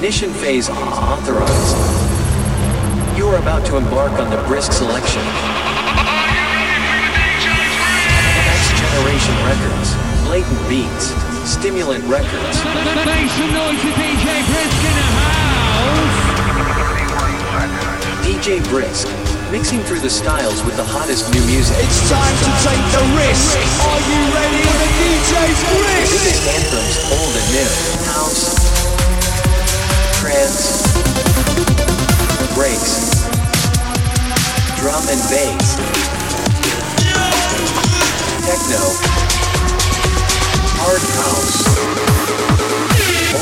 Ignition phase authorized. You are about to embark on the brisk selection. Next generation records, blatant beats, stimulant records. Make some noise for DJ Brisk in the house. DJ Brisk, mixing through the styles with the hottest new music. It's time to take the risk. Are you ready for the DJ Brisk? Biggest anthems, old and new. House, trance, breaks, drum and bass, techno, hard house,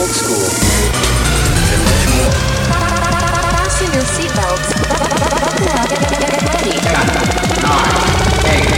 old school, and much more. Fasten your seatbelts. Get ready. Make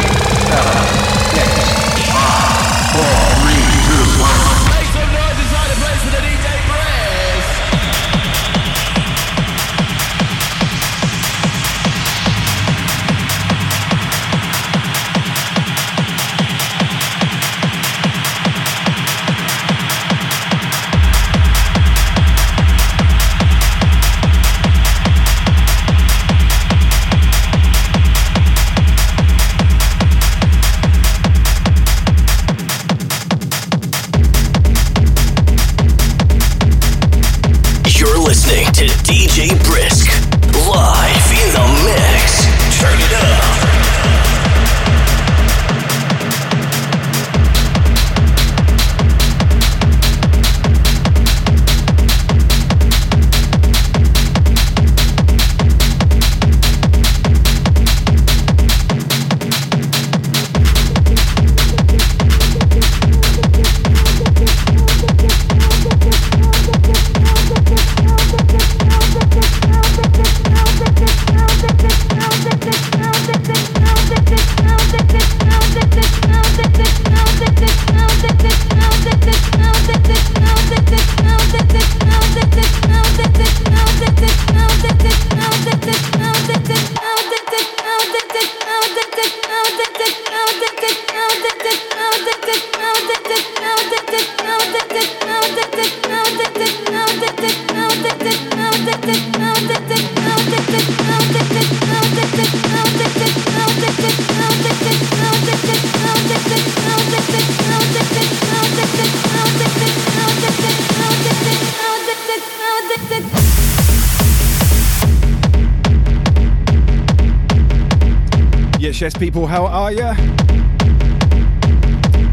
people, how are ya?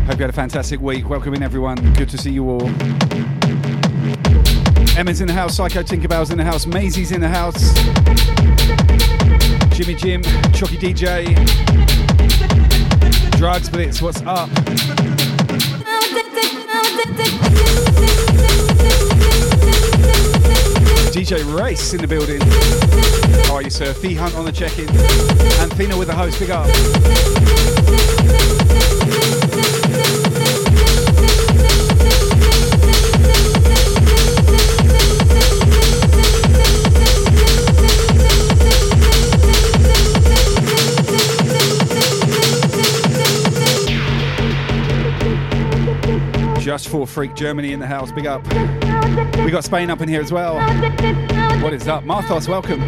Hope you had a fantastic week. Welcome in, everyone. Good to see you all. Emma's in the house, Psycho Tinkerbell's in the house, Maisie's in the house, Jimmy Jim, Chucky DJ, Drugs Blitz, what's up? DJ Race in the building. How are you, sir? Fee Hunt on the check-in. Anthena with the host. Big up. Just for Freak Germany in the house. Big up. We got Spain up in here as well. What is up? Marthos, welcome.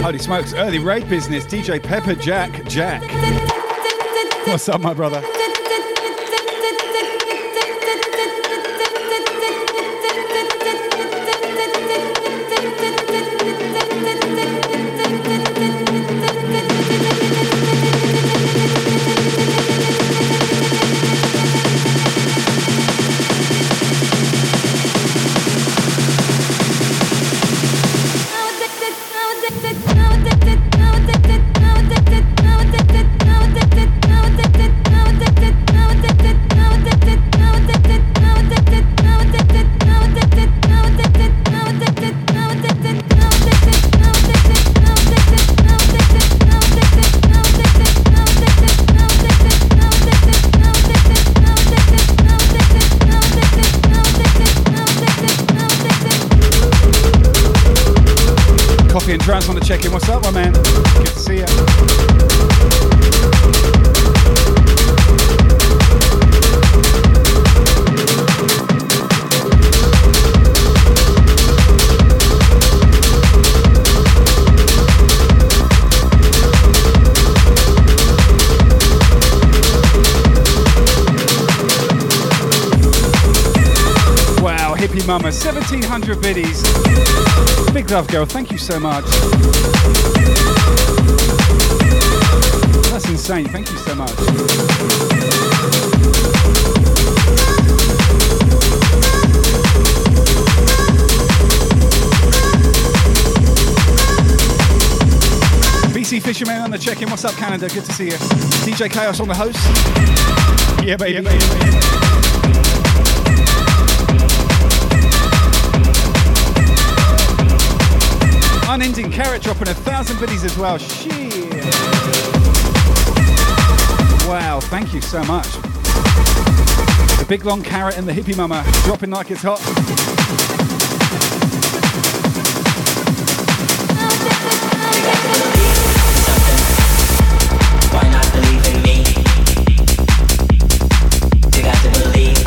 Holy smokes, early raid business. DJ Pepper Jack Jack. What's up, my brother? Love, girl. Thank you so much. That's insane. Thank you so much. BC Fisherman on the check-in. What's up, Canada? Good to see you. DJ Chaos on the host. Yeah, baby. Yeah, baby. Unending Carrot dropping a thousand biddies as well. Shit. Wow, thank you so much. The big long carrot and the hippie mama dropping like it's hot.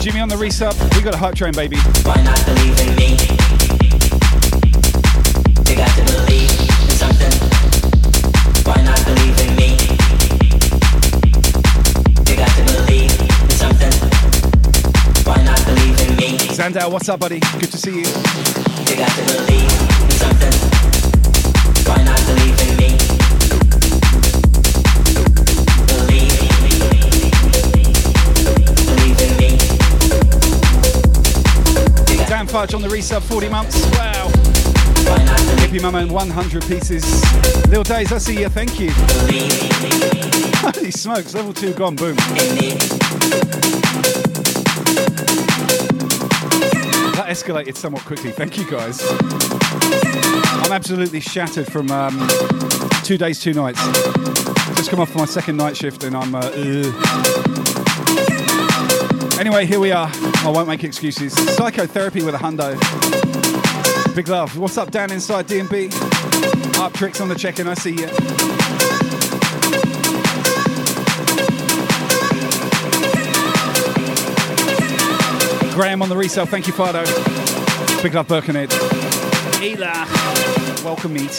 Jimmy on the resub. We got a hype train, baby. Why not believe in me? Me? What's up, buddy? Good to see you. You got to believe in something. Why not believe in me? Believe. Believe in me. Dan Fudge on the resub, 40 months. Wow. Hippie Mama in 100 pieces. Lil Days, I see you. Thank you. Holy smokes, level two gone. Boom. Escalated somewhat quickly. Thank you, guys. I'm absolutely shattered from um, two days, two nights. Just come off my second night shift and I'm. Uh. Anyway, here we are. I won't make excuses. Psychotherapy with a hundo. Big love. What's up, Dan inside D&B? Up tricks on the check-in. I see you. Graham on the resale. Thank you, Fido. Big love, Birkenhead. Ela. Welcome, meet.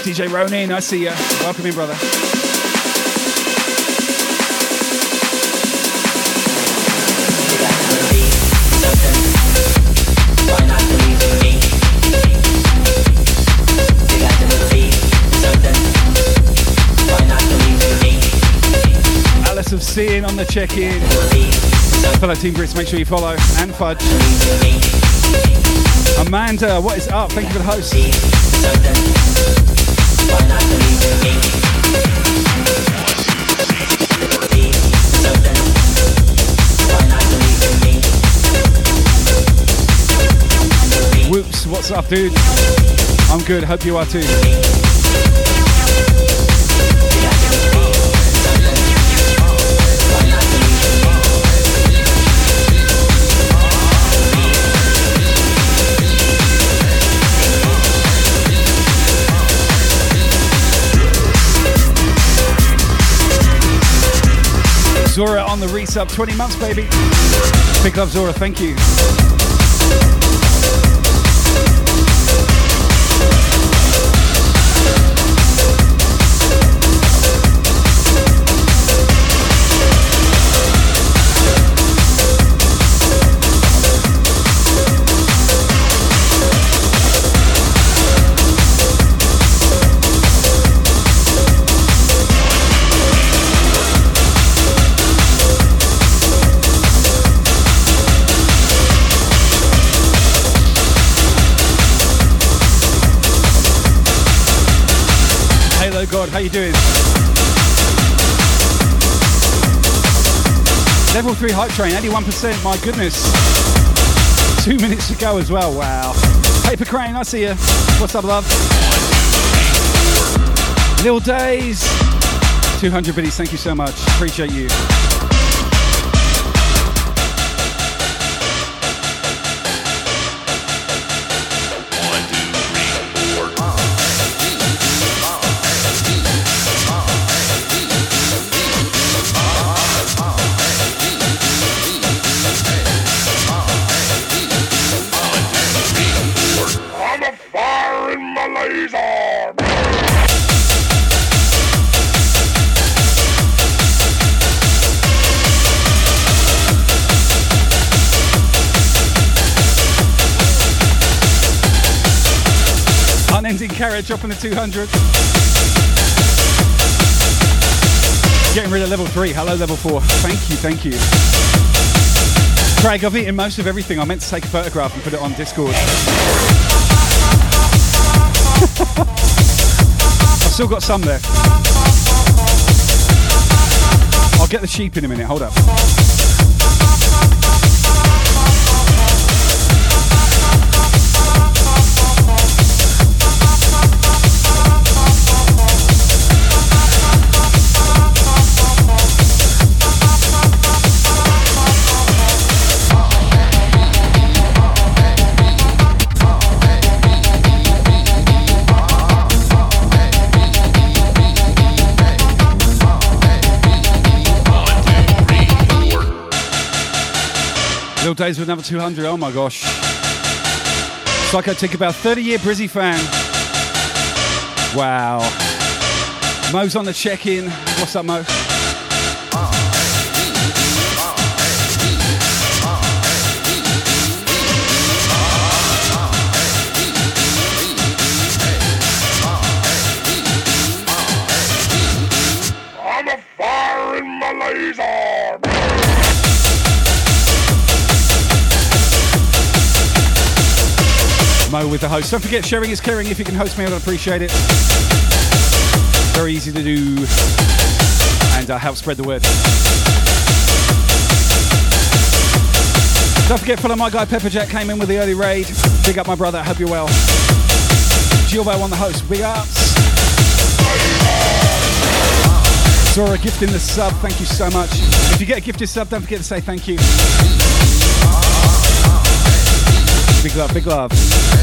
DJ Ronin, I see you. Welcome in, brother. Of Seeing on the check-in. Fellow Team Brits, make sure you follow. And Fudge. Amanda, what is up? Thank you for the host. Whoops, what's up, dude? I'm good, hope you are too. The resub. 20 months, baby. Big love, Zora. Thank you. You doing? Level 3 hype train, 81%, my goodness. Two minutes to go as well, wow. Paper Crane, I see you. What's up, love? Lil Days, 200 biddies, thank you so much. Appreciate you. Dropping the 200. Getting rid of level 3. Hello, level 4. Thank you, thank you. Craig, I've eaten most of everything. I meant to take a photograph and put it on Discord. I've still got some there. I'll get the sheep in a minute. Hold up. Days with number 200. Oh my gosh. Psycho Tick about 30 year Brizzy fan. Wow. Mo's on the check in. What's up, Mo? Mo with the host. Don't forget, sharing is caring. If you can host me, I would appreciate it. Very easy to do and uh, help spread the word. Don't forget, follow my guy Pepperjack came in with the early raid. Big up my brother. Hope you're well. Gilbo on the host. Big ups. Zora gifting the sub. Thank you so much. If you get a gifted sub, don't forget to say thank you. Big love, big love.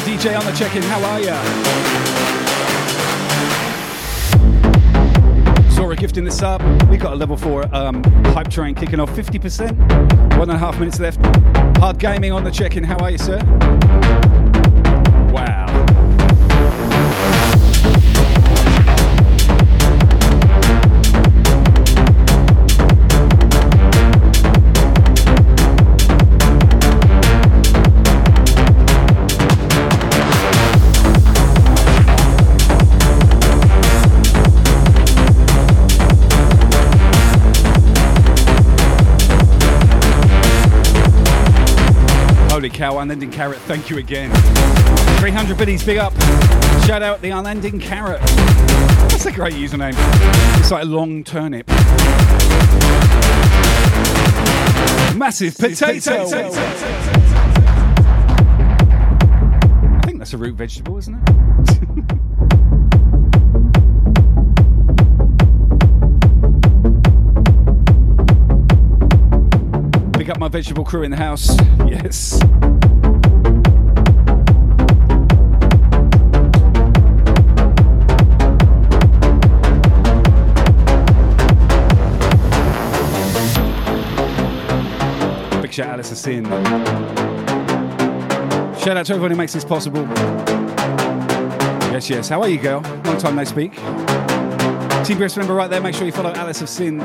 DJ on the check-in. How are ya? Zora gifting this up. We got a level four um, hype train kicking off. 50%. One and a half minutes left. Hard gaming on the check-in. How are you, sir? Unending Carrot, thank you again. 300 biddies, big up. Shout out the Unending Carrot. That's a great username. It's like a long turnip. Massive potato. I think that's a root vegetable, isn't it? Pick up my vegetable crew in the house. Yes. Shout out to Sin. Shout out to everyone who makes this possible. Yes, yes. How are you, girl? Long time no speak. Team Brisk member right there. Make sure you follow Alice of Sin.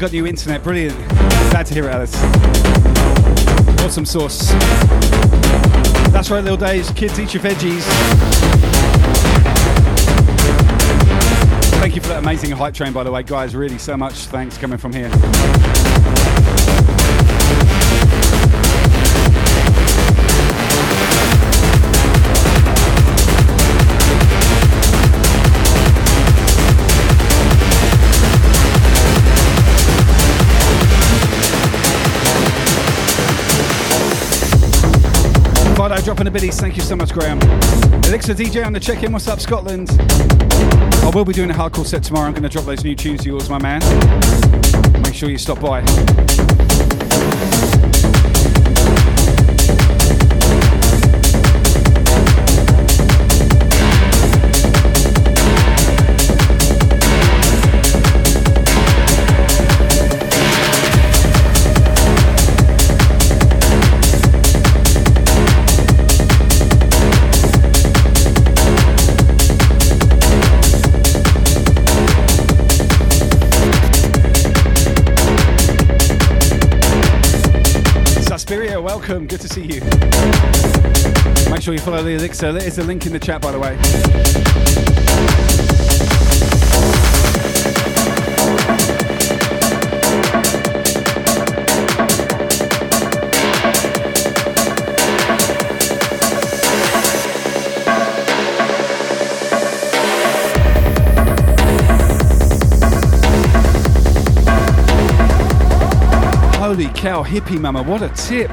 Yay, you got new internet. Brilliant. Glad to hear it, Alice. Awesome sauce. That's right, little days. Kids, eat your veggies. Thank you for that amazing hype train, by the way, guys. Really, so much thanks coming from here. Dropping the biddies. Thank you so much, Graham. Elixir DJ on the check in. What's up, Scotland? I will be doing a hardcore set tomorrow. I'm going to drop those new tunes to yours, my man. Make sure you stop by. Welcome. Good to see you. Make sure you follow the Elixir. There is a link in the chat, by the way. Holy cow, Hippie Mama, what a tip!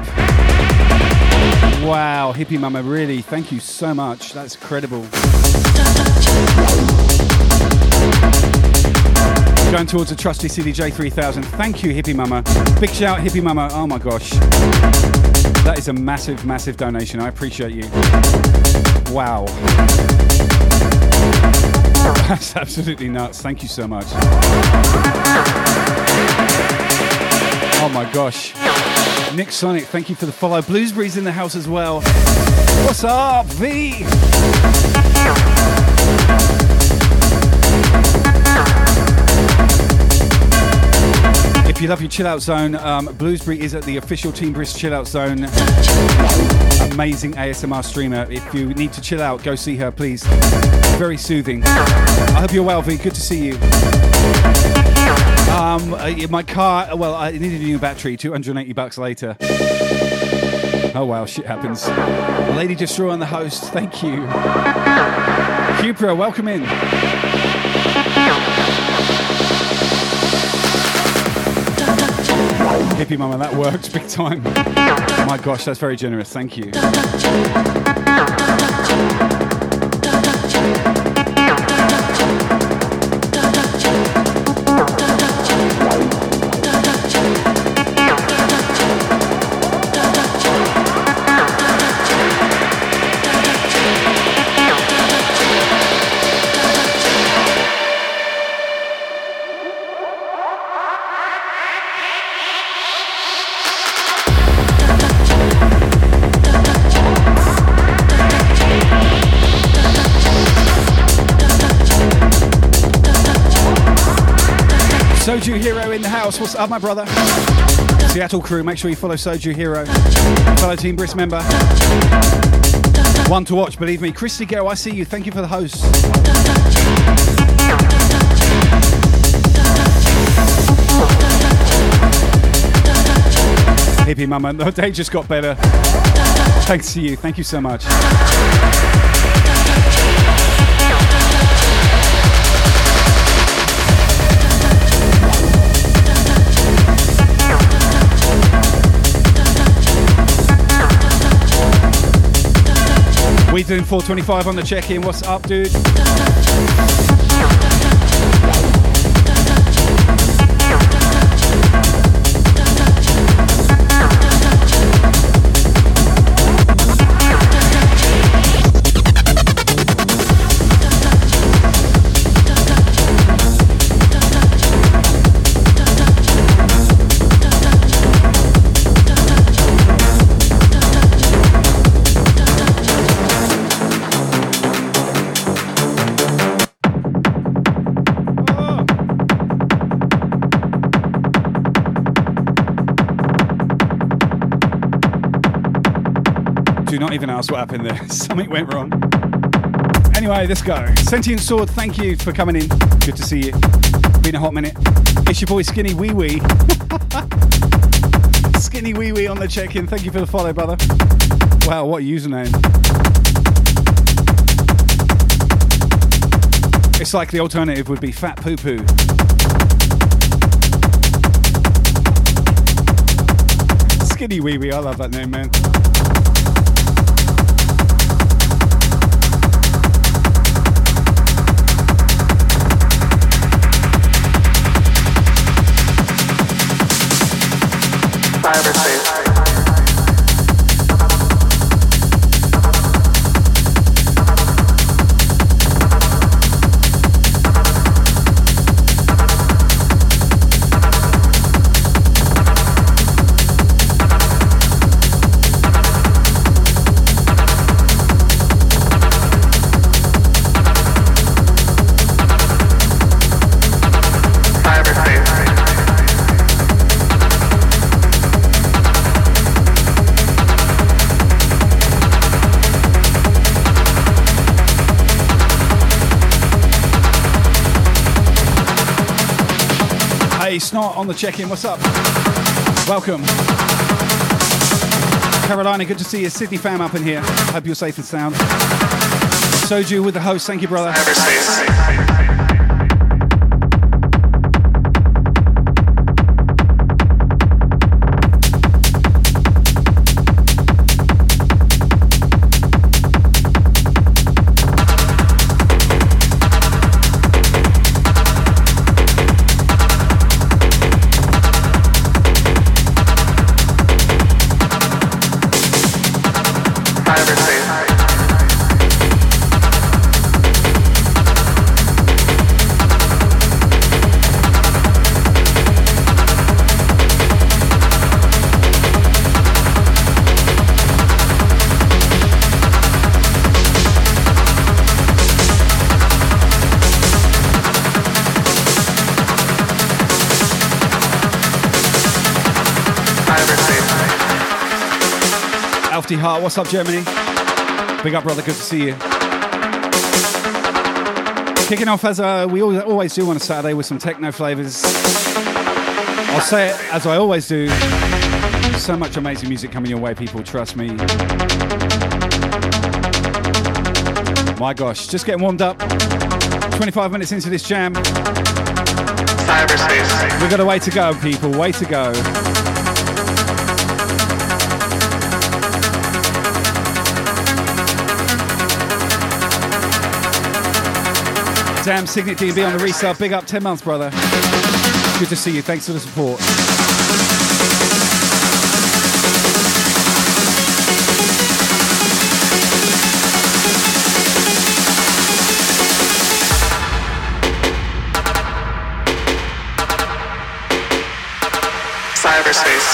Wow, Hippie Mama, really, thank you so much. That's incredible. Going towards a trusty CDJ 3000. Thank you, Hippie Mama. Big shout, Hippie Mama. Oh my gosh. That is a massive, massive donation. I appreciate you. Wow. That's absolutely nuts. Thank you so much. Oh my gosh. Nick Sonic, thank you for the follow. Bluesberry's in the house as well. What's up, V? If you love your chill out zone, um, Bluesberry is at the official Team Brisk chill out zone. Amazing ASMR streamer. If you need to chill out, go see her, please. Very soothing. I hope you're well, V. Good to see you. Um, uh, my car, well, I needed a new battery, 280 bucks later. Oh wow, shit happens. Lady Destroy on the host, thank you. Cupra, welcome in. Hippie Mama, that worked big time. My gosh, that's very generous, thank you. Up, my brother? Seattle crew, make sure you follow Soju Hero. Fellow Team Brisk member. One to watch, believe me. Christy Go, I see you. Thank you for the host. Hippie mama, the day just got better. Thanks to you. Thank you so much. Doing 425 on the check-in. What's up, dude? Not even ask what happened there. Something went wrong. Anyway, let's go. Sentient Sword, thank you for coming in. Good to see you. Been a hot minute. It's your boy Skinny Wee Wee. Skinny Wee Wee on the check in. Thank you for the follow, brother. Wow, what a username. It's like the alternative would be Fat Poo Poo. Skinny Wee Wee, I love that name, man. On the check in. What's up? Welcome. Carolina, good to see you. Sydney fam up in here. Hope you're safe and sound. Soju with the host. Thank you, brother. Hart, what's up, Germany? Big up, brother. Good to see you. Kicking off as uh, we always, always do on a Saturday with some techno flavors. I'll say it as I always do. So much amazing music coming your way, people. Trust me. My gosh, just getting warmed up. 25 minutes into this jam. Cyberspace. We've got a way to go, people. Way to go. Damn, Signet DB on the resale. Big up 10 months, brother. Good to see you. Thanks for the support. Cyberspace.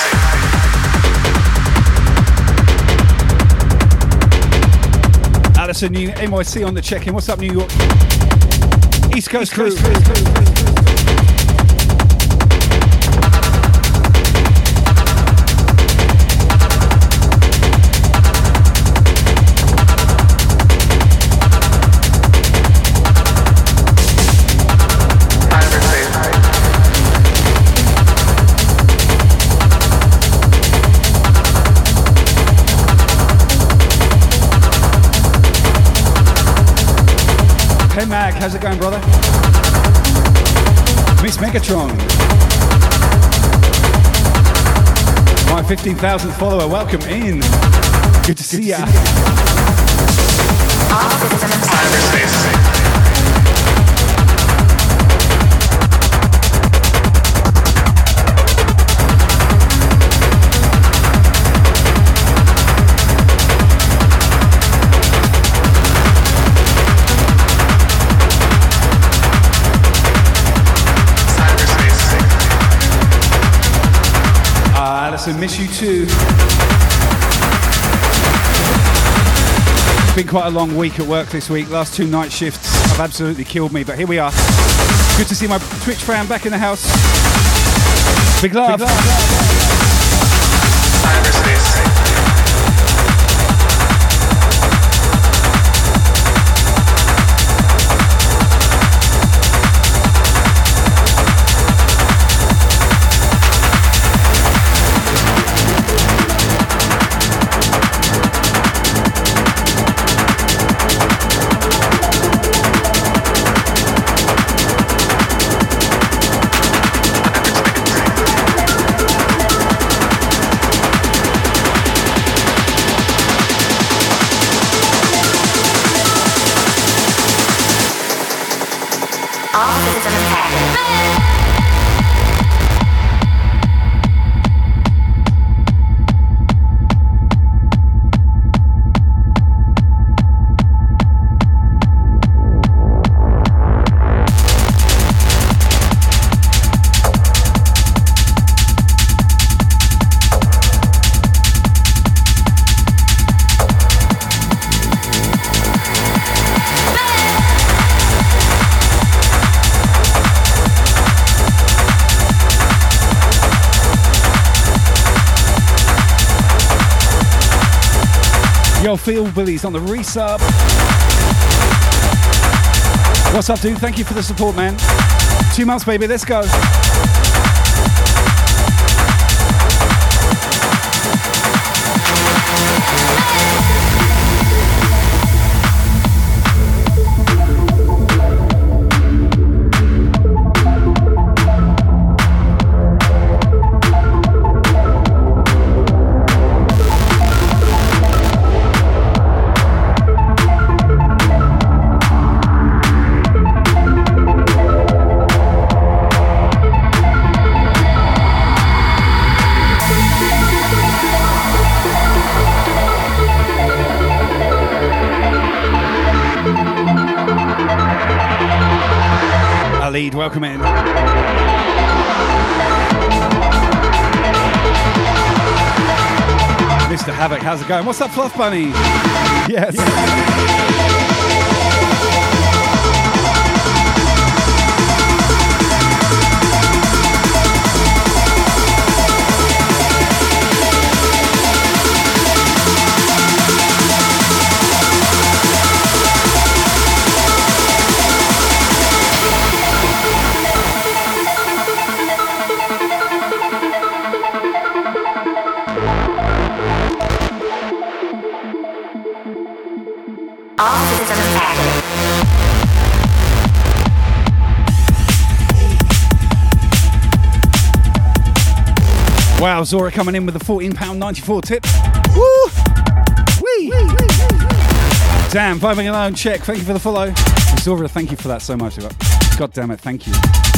Allison, new NYC on the check-in. What's up, New York? East Coast crew. How's it going, brother? Miss Megatron. My 15,000th follower, welcome in. Good to see ya. Alison, miss you too. It's been quite a long week at work this week. Last two night shifts have absolutely killed me, but here we are. Good to see my Twitch fan back in the house. Big love. Big love. Phil Billy's on the resub. What's up, dude? Thank you for the support, man. Two months, baby. Let's go. Havoc, how's it going? What's up, Fluff Bunny? Yes. All Zora coming in with a £14.94 tip. Woo! Wee! Damn, vibing alone, check. Thank you for the follow. Zora, thank you for that so much. God damn it, thank you.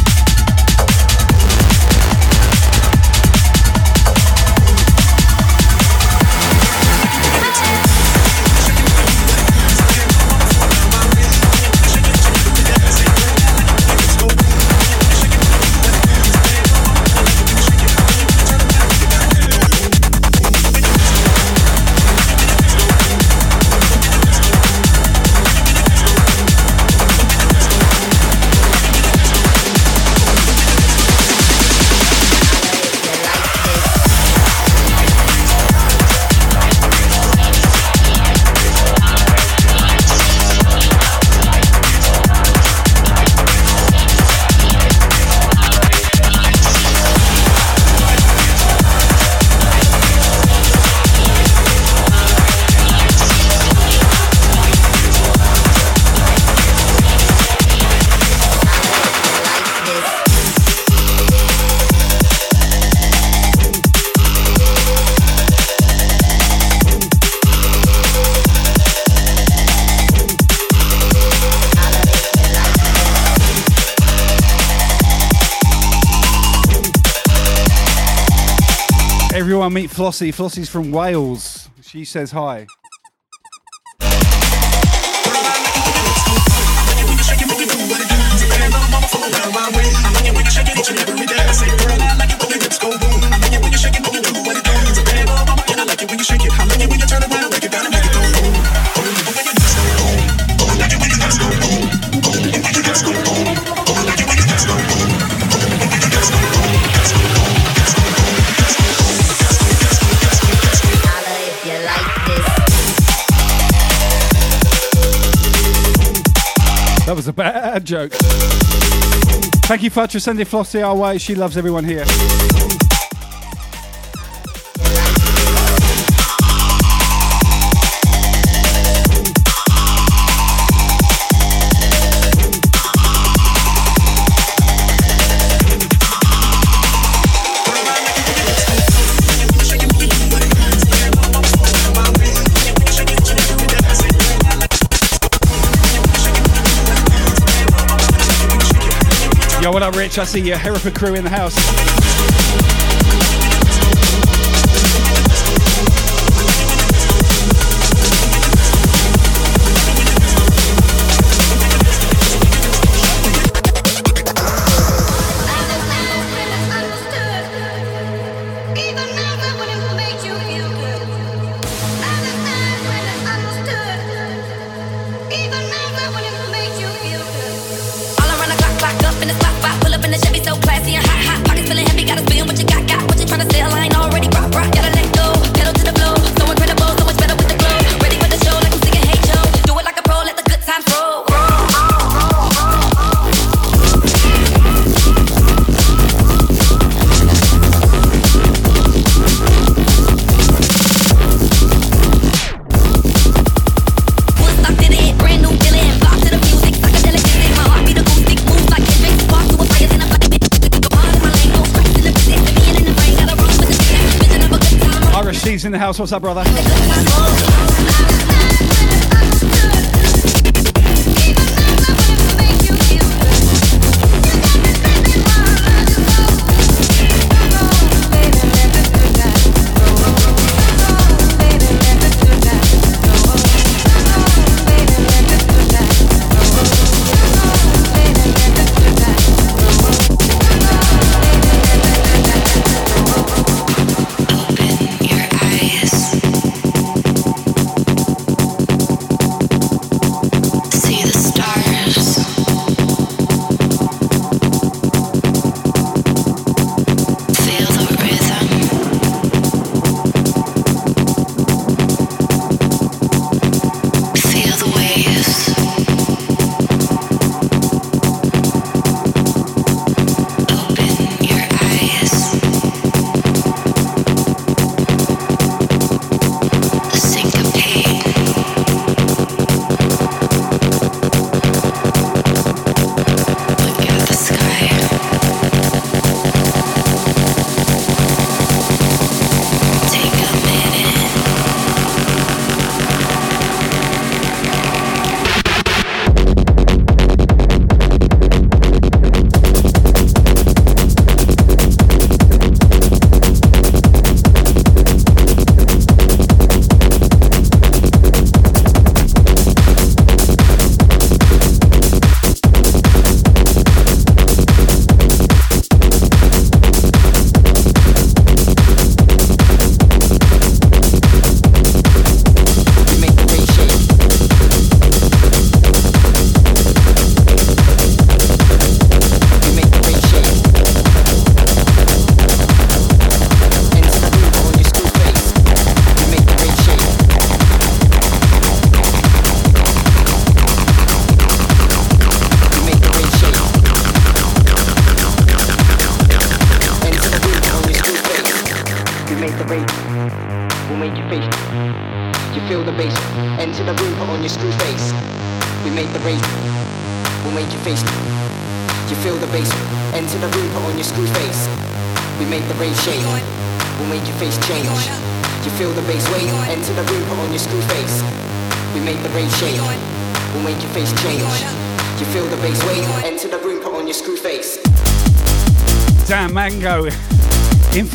Flossie. Flossie's from Wales. She says hi. joke. Thank you, for sending it Flossie our way. She loves everyone here. Rich. I see your Hereford crew in the house. What's up, brother?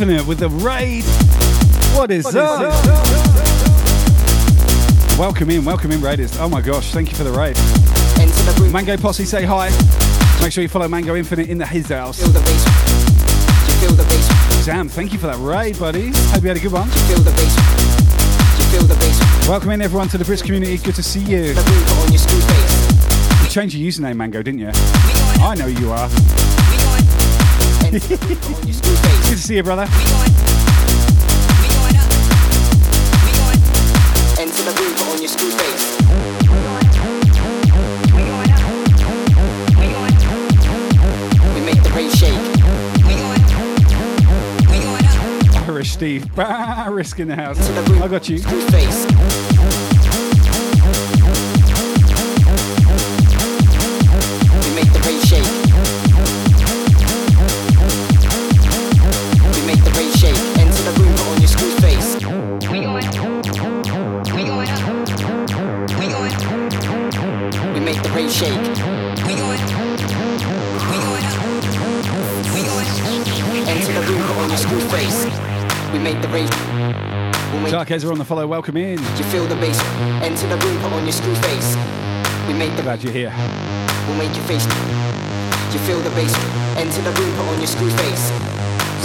Infinite with the raid. What is, what up? is? Welcome in, welcome in, Raiders. Oh my gosh, thank you for the raid. Mango Posse, say hi. Make sure you follow Mango Infinite in the his house. Sam, thank you for that raid, buddy. Hope you had a good one. Welcome in, everyone, to the Brits community. Good to see you. You changed your username, Mango, didn't you? I know you are. Good to see you, brother. Enter the room, on your screw face. We make the rain. Irish Steve. Risk in the house. I got you. We'll make Dark Ezra on the follow. Welcome in. you feel the bass. Enter the room, put on your screw face. We make the Glad you're here. We'll make your face. You feel the bass. Enter the room, put on your screw face.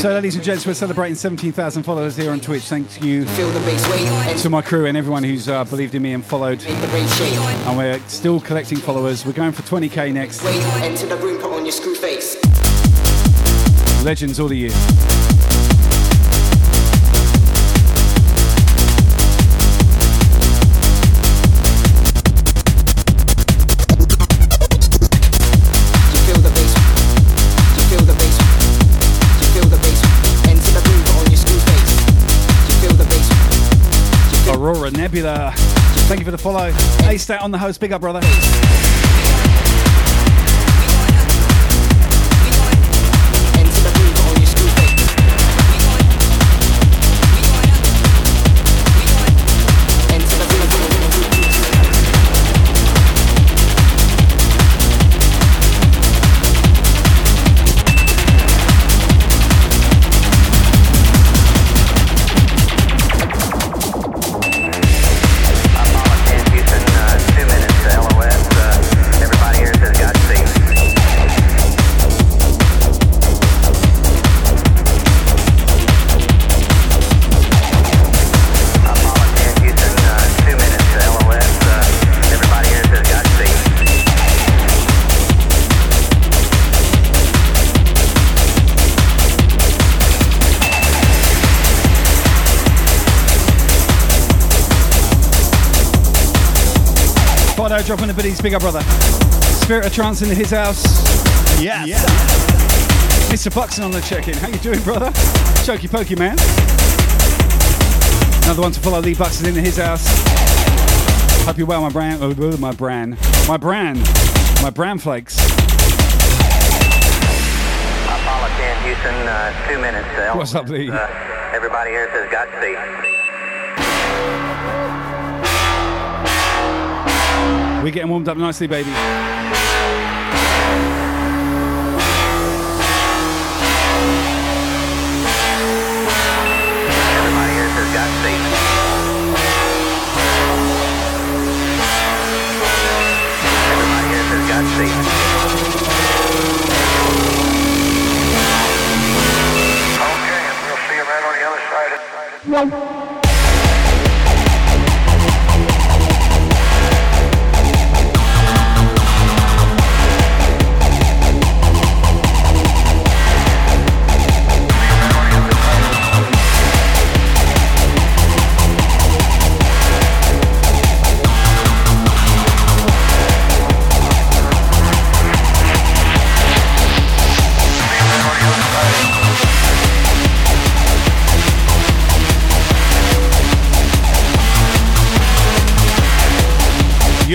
So, ladies and gents, we're celebrating 17,000 followers here on Twitch. Thank you Feel the bass. Wait. Enter to my crew and everyone who's uh, believed in me and followed. make the rain shake. And we're still collecting followers. We're going for 20k next. Wait. Enter the room, Thank you for the follow. A stat on the host. Big up, brother. Fido dropping the biddies. Big up, brother. Spirit of Trance in his house. Yes. Mr. Buxton on the check-in. How you doing, brother? Chokey pokey, man. Another one to follow. Lee Buxton in his house. Hope you're well, my brand. Oh, oh, my brand. My brand. My brand flakes. Apollo 10, Houston, uh, two minutes. Uh, What's up, Lee? Uh, everybody here says Godspeed. We're getting warmed up nicely, baby.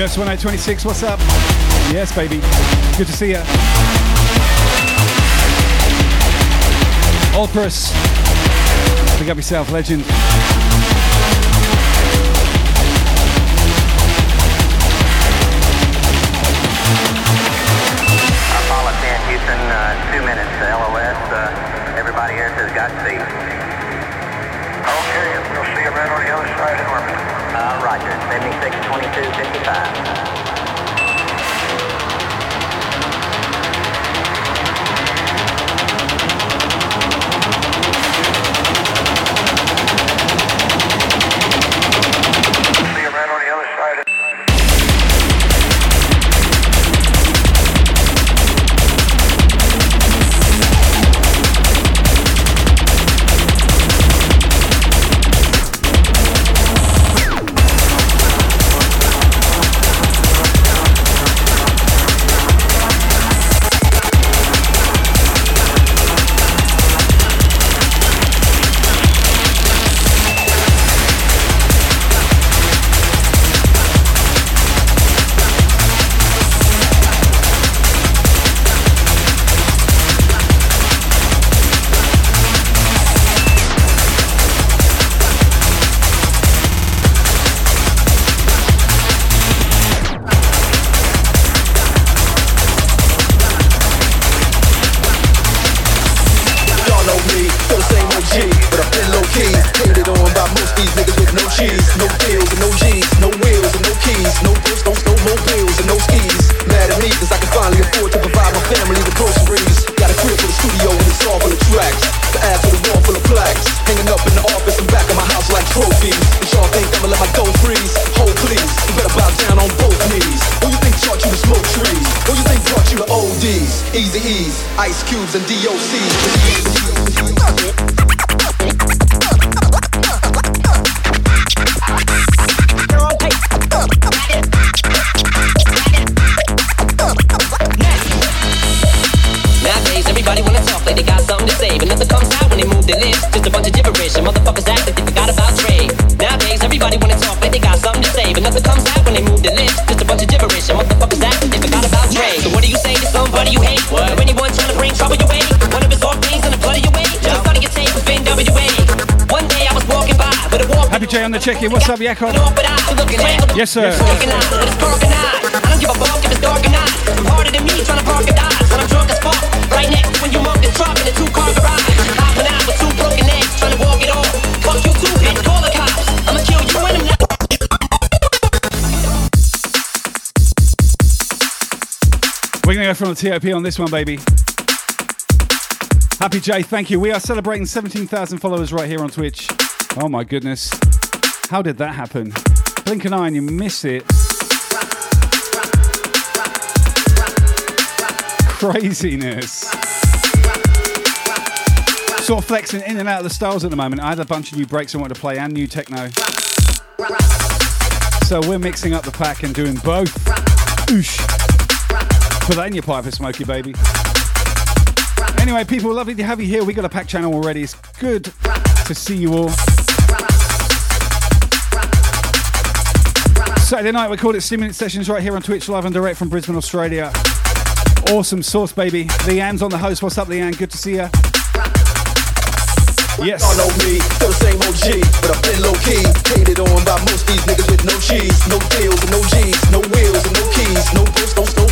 US 1826, what's up? Yes, baby. Good to see ya. Ulpris. Big up yourself, legend. Apollo 10, Houston, uh, two minutes. LOS. Uh, everybody here says Godspeed. Okay, Roger, spending 622.55. and him now. We're going to go from the TOP on this one, baby. Happy Jay, thank you. We are celebrating 17,000 followers right here on Twitch. Oh my goodness. How did that happen? Blink an eye and you miss it. Craziness. Sort of flexing in and out of the styles at the moment. I had a bunch of new breaks I wanted to play and new techno. So we're mixing up the pack and doing both. Oosh. Put that in your pipe, Smokey, baby. Anyway, people, lovely to have you here. We got a pack channel already. It's good to see you all. Saturday night, we called it Stimulant Sessions right here on Twitch, live and direct from Brisbane, Australia. Awesome sauce, baby. Leanne's on the host. What's up, Leanne? Good to see you. Yes. Y'all know me, still the same OG, but I've been low key. Hated on by most these niggas with no cheese, no deals and no G's, no wheels and no keys, no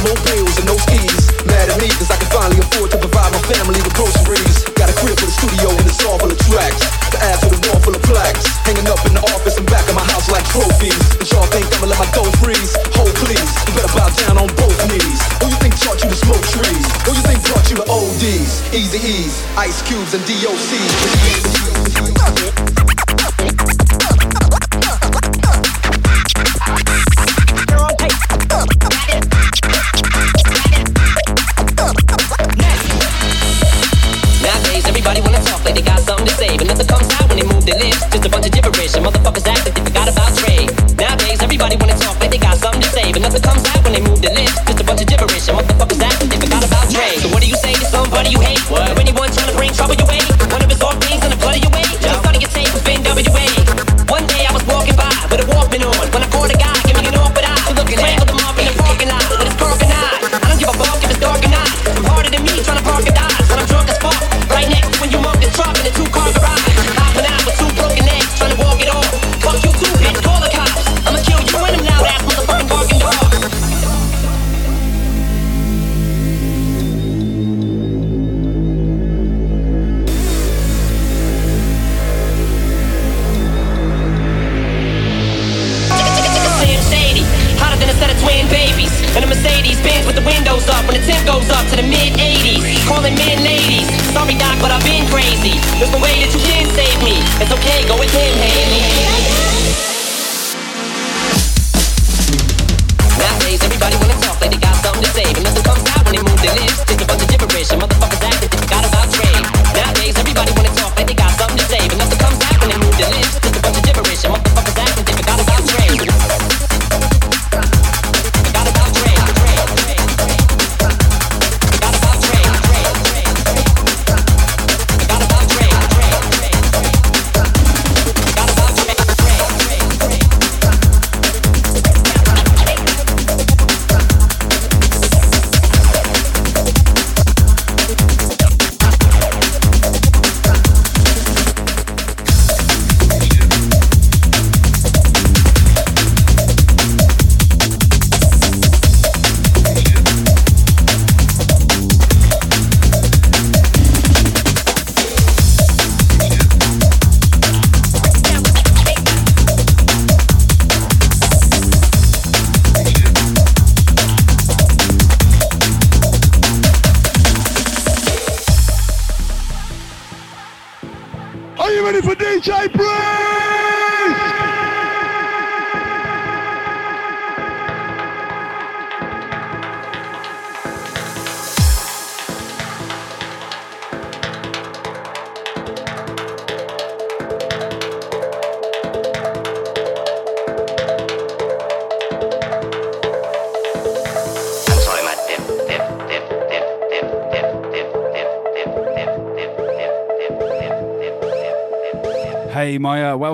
no and no skis. Mad at me cause I can finally afford to provide my family with groceries. Got a crib for the studio and it's all full of tracks. To add to the wall full of plaques, hanging up in the office and back of my house like trophies. And y'all think I'ma let my dough freeze? Hold please, you better bow down on both knees. Who you think taught you to smoke trees? Who you think brought you to ODs, Easy E's, Ice Cubes and DOCs? 一镜到底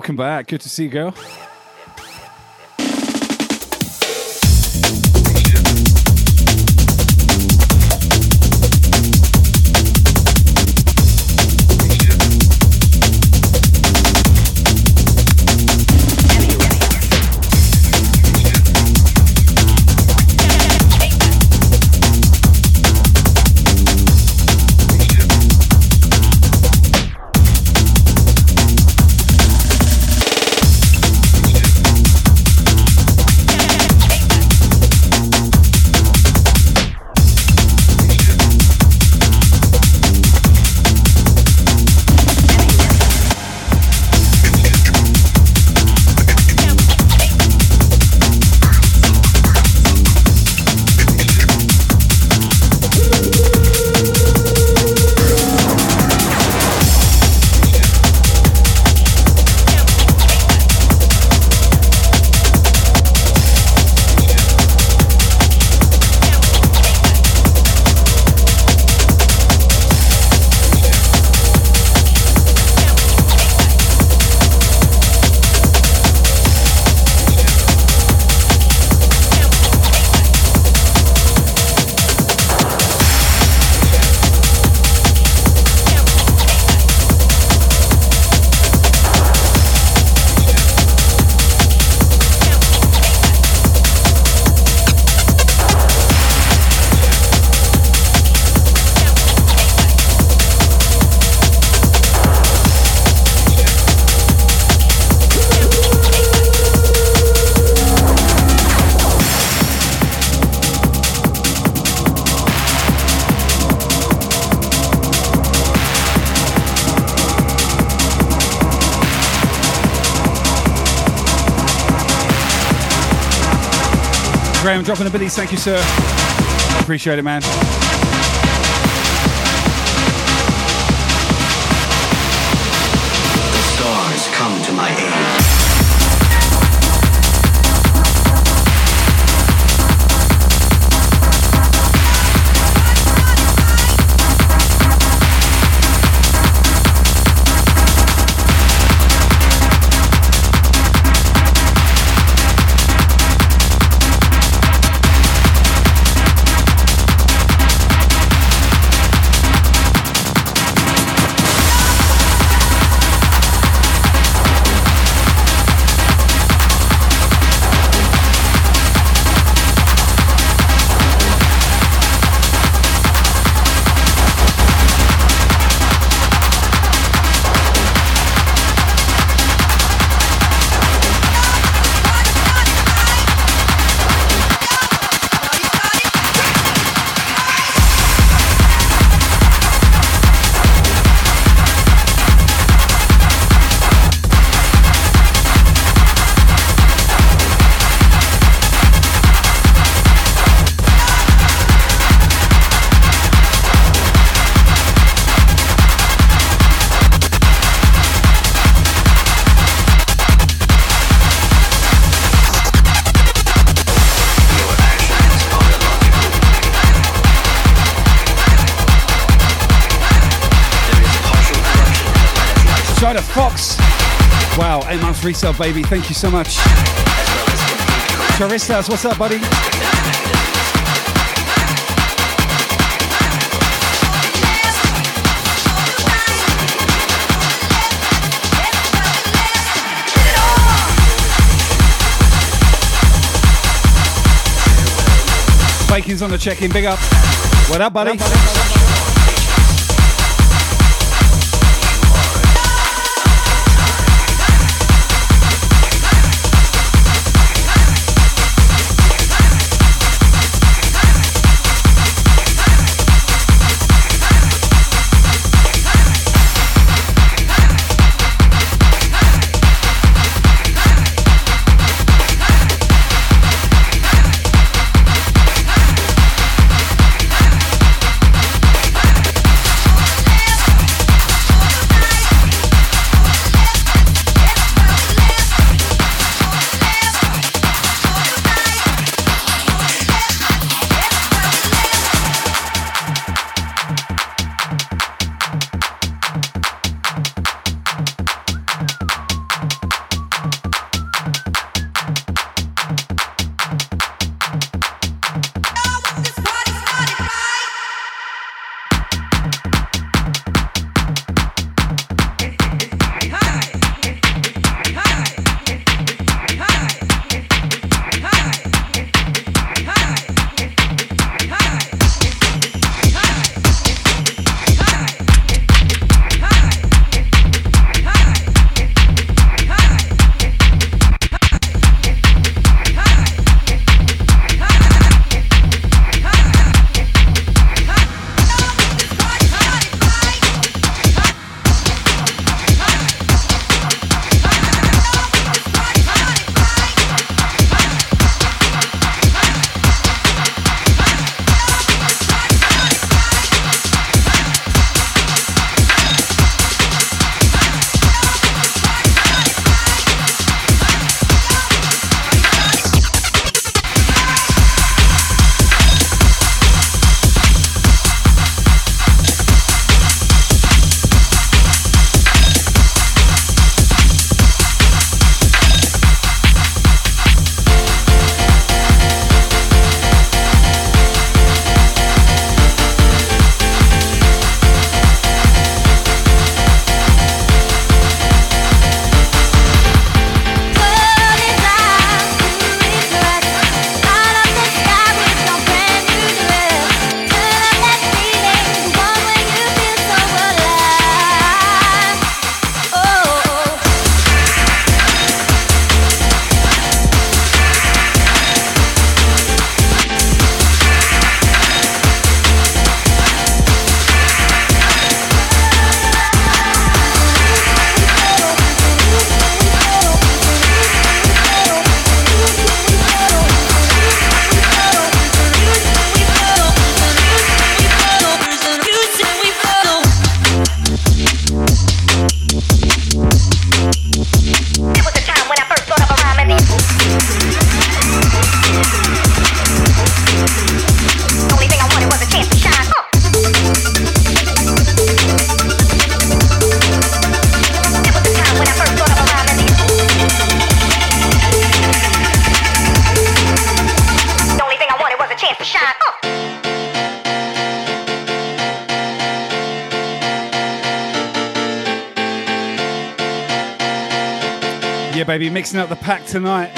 welcome back. Good to see you, girl. dropping the biddies. Thank you, sir. Appreciate it, man. Resale, baby. Thank you so much. Charistas, what's up, buddy? Bacon's on the check-in. Big up. What up, buddy? baby. Tonight.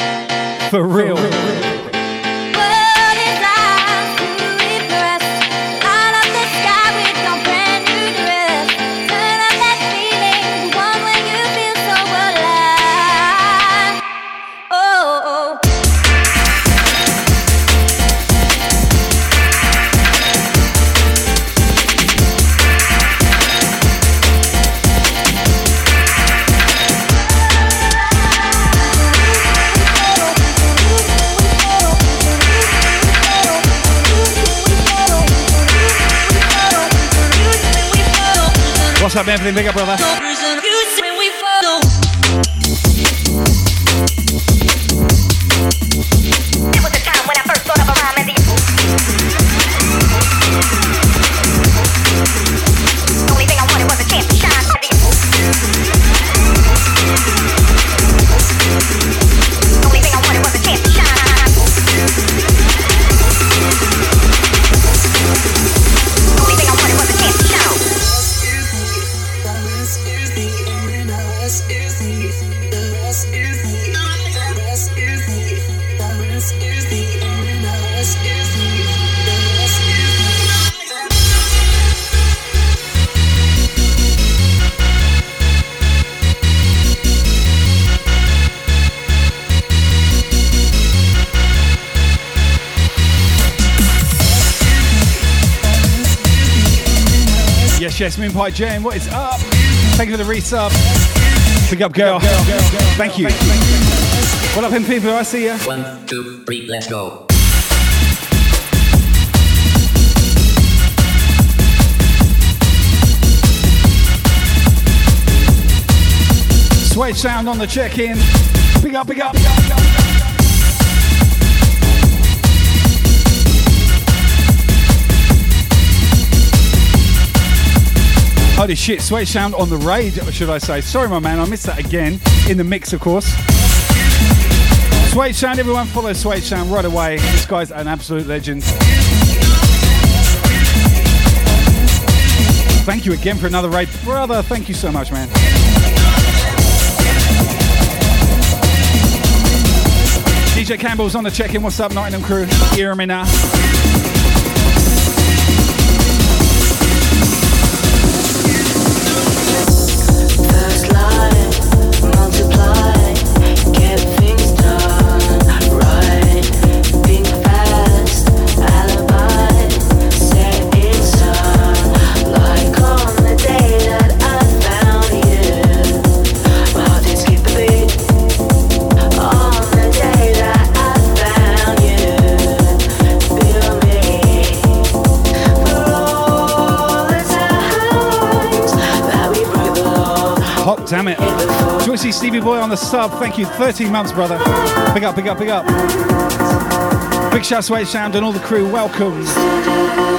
HS Moonpipe Jam, what is up? Thank you for the resub. Big up, girl. Thank you. What up, in people? I see ya. One, two, three, let's go. Suede sound on the check-in. big up Big up, big up. Holy shit, Suede sound on the raid, should I say. Sorry, my man, I missed that again. In the mix, of course. Suede sound, everyone follow Suede sound right away. This guy's an absolute legend. Thank you again for another raid. Brother, thank you so much, man. DJ Campbell's on the check-in. What's up, Nottingham crew? Hear me now. Damn it. Joycey Stevie Boy on the sub. Thank you. 13 months, brother. Big up, big up, big up. Big shout to Suede Sound and all the crew. Welcome.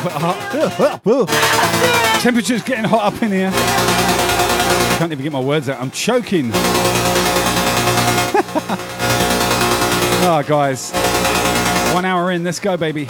Temperature's getting up hot. temperature's getting hot up in here. Can't even get my words out. I'm choking. oh, guys. One hour in. Let's go, baby.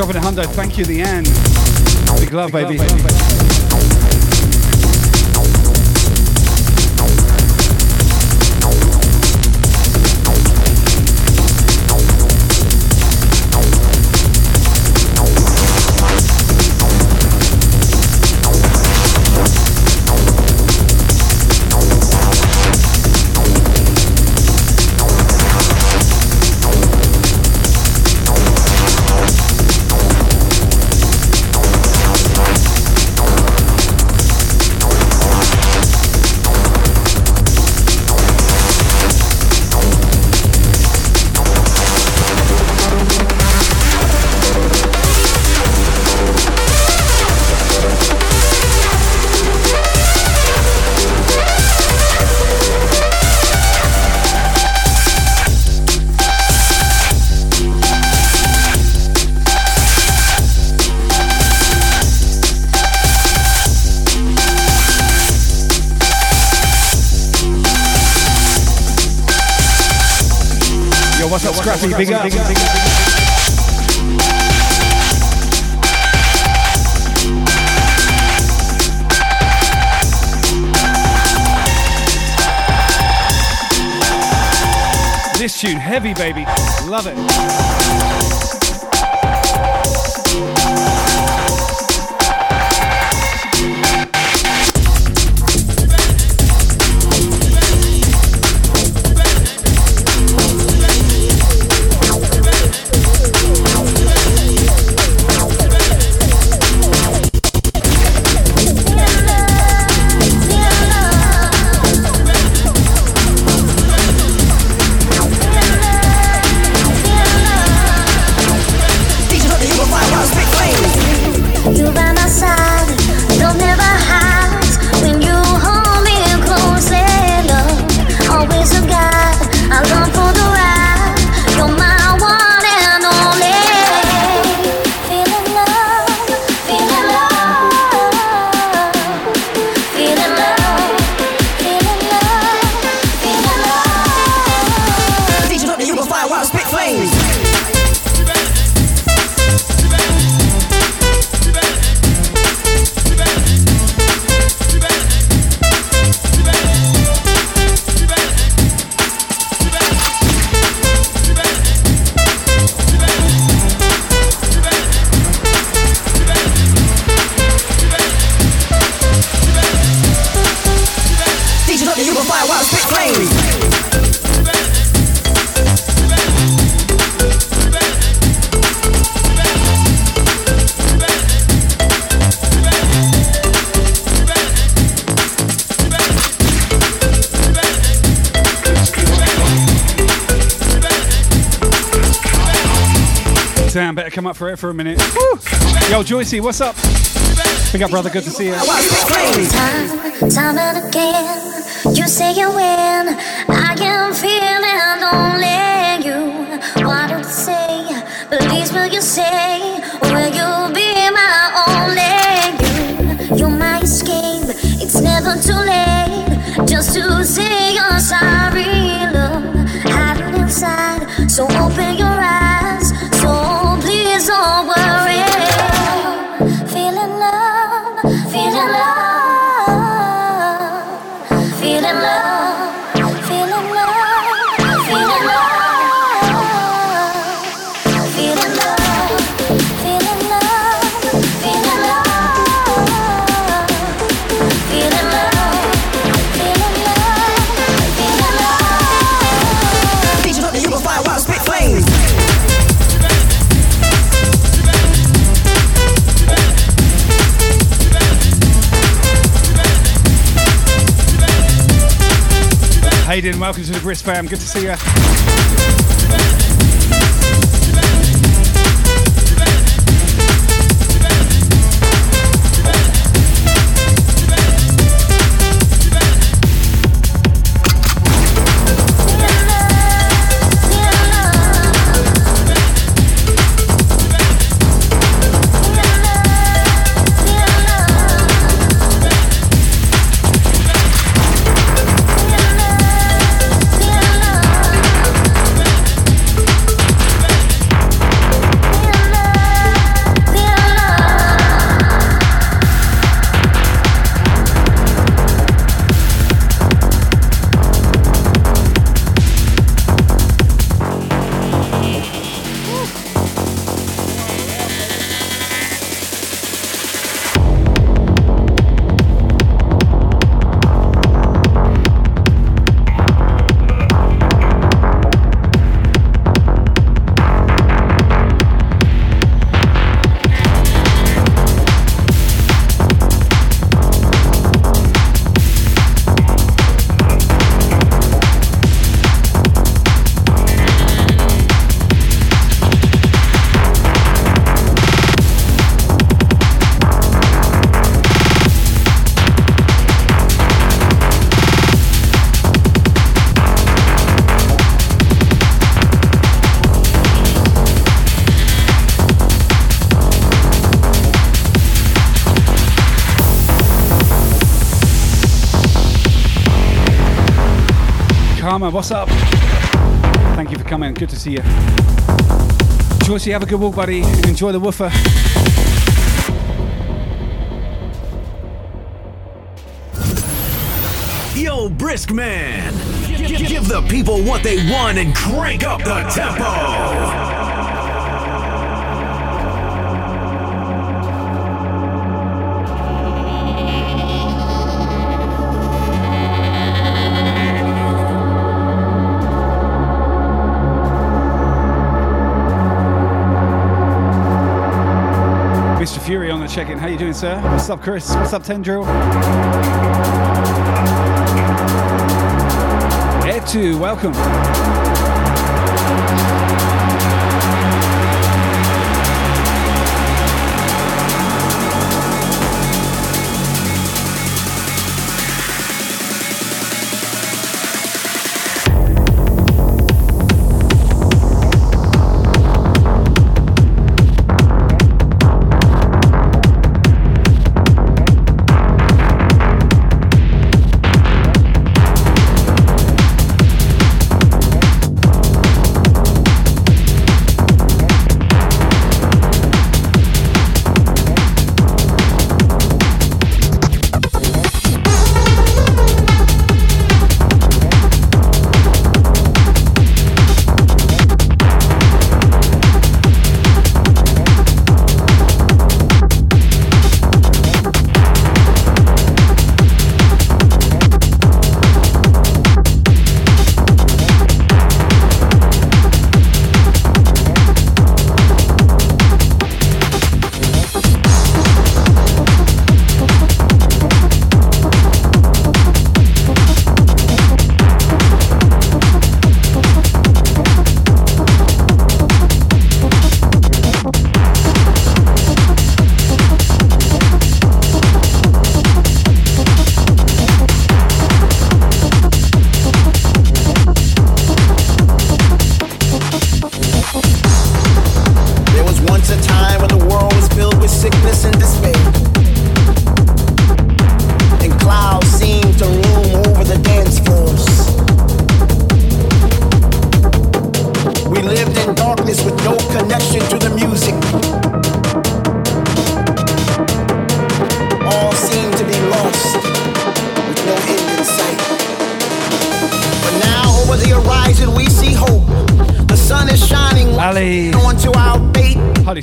Dropping a hundo. Thank you, the end. Big love, baby. Yo, what's up, Scrappy? Big up. This tune, heavy, baby. Love it. For it for a minute. Woo! Yo, Joycey, what's up? Big up, brother. Good to see you. Time, time and again, you say you win. I am feeling only you. What do you say? Please, will you say? Big Brisk Fam, good to see you. What's up? Thank you for coming. Good to see you. Joyce, have a good walk, buddy. Enjoy the woofer. Yo, Brisk Man. Give, give the people what they want and crank up the tempo. Fury on the check-in. How you doing, sir? What's up, Chris? What's up, Tendril? Etu, welcome.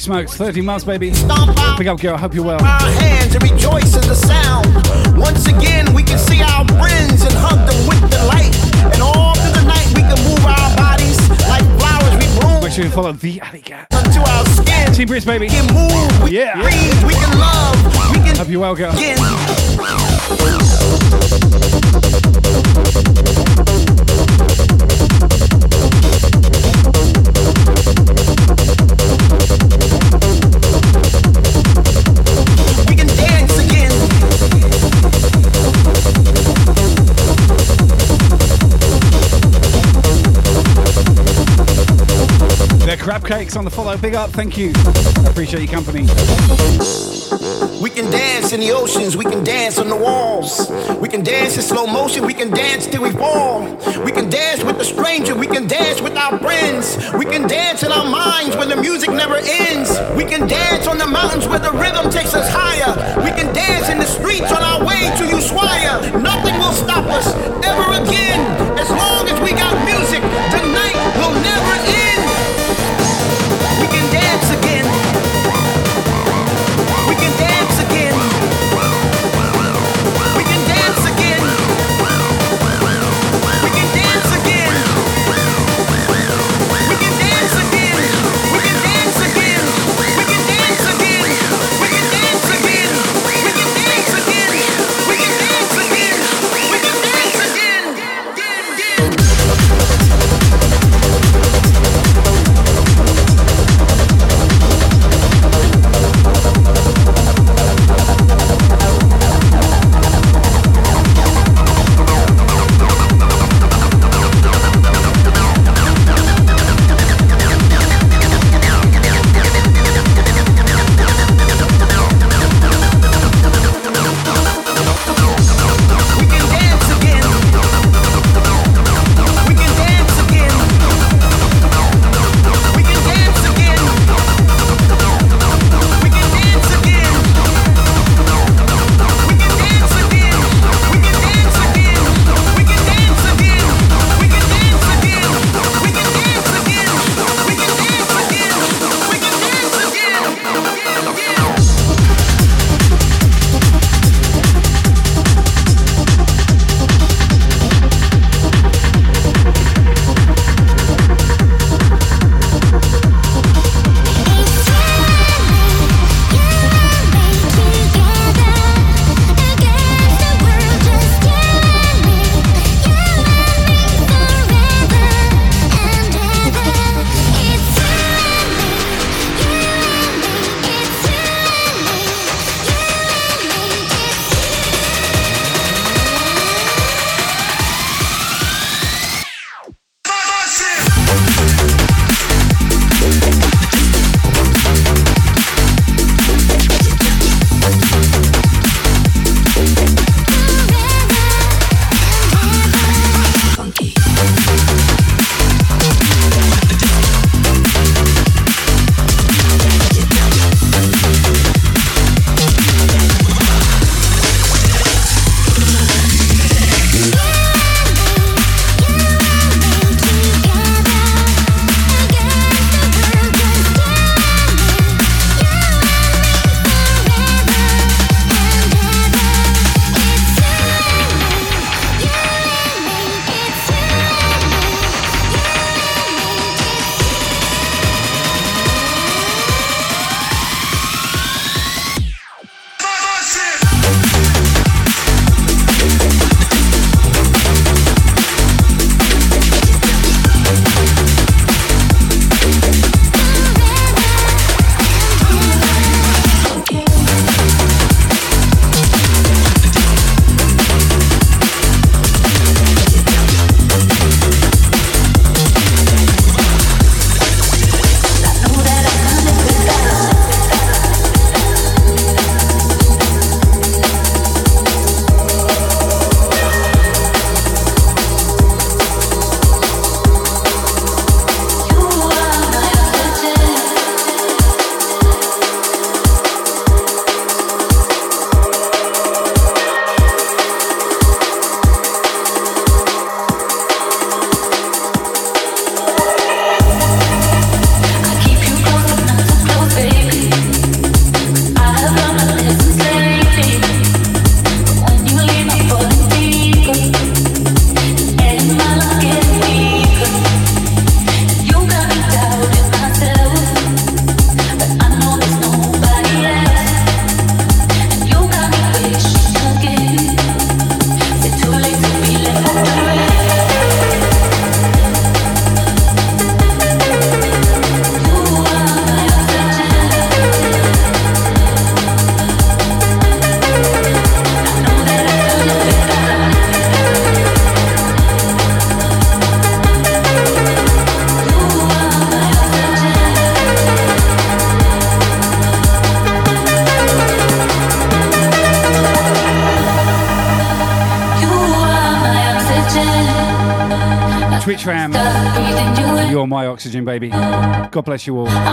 Smokes, 30 months, baby. Big up, girl. Hope you're well. our hands and rejoice in the sound. Once again, we can see our friends and hug them with delight. And all through the night, we can move our bodies like flowers we bloom Make sure you follow the Ali Gat. into our skin. Team Brisk, baby. We can move, we Yeah. can breathe, we can love, we can Hope you're well, girl. begin. Cakes on the follow. Big up. Thank you. Appreciate your company. We can dance in the oceans, we can dance on the walls. We can dance in slow motion, we can dance till we fall. We can dance with the stranger, we can dance with our friends. We can dance in our minds when the music never ends. We can dance on the mountains where the rhythm takes us higher. We can dance in the streets on our way to Ushuaia. Nothing will stop us ever again. Bless you all.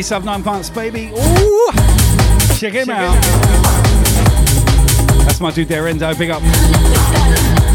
Endo on the resub nine parts, baby. Ooh, check him out. That's my dude there, Endo. Big up.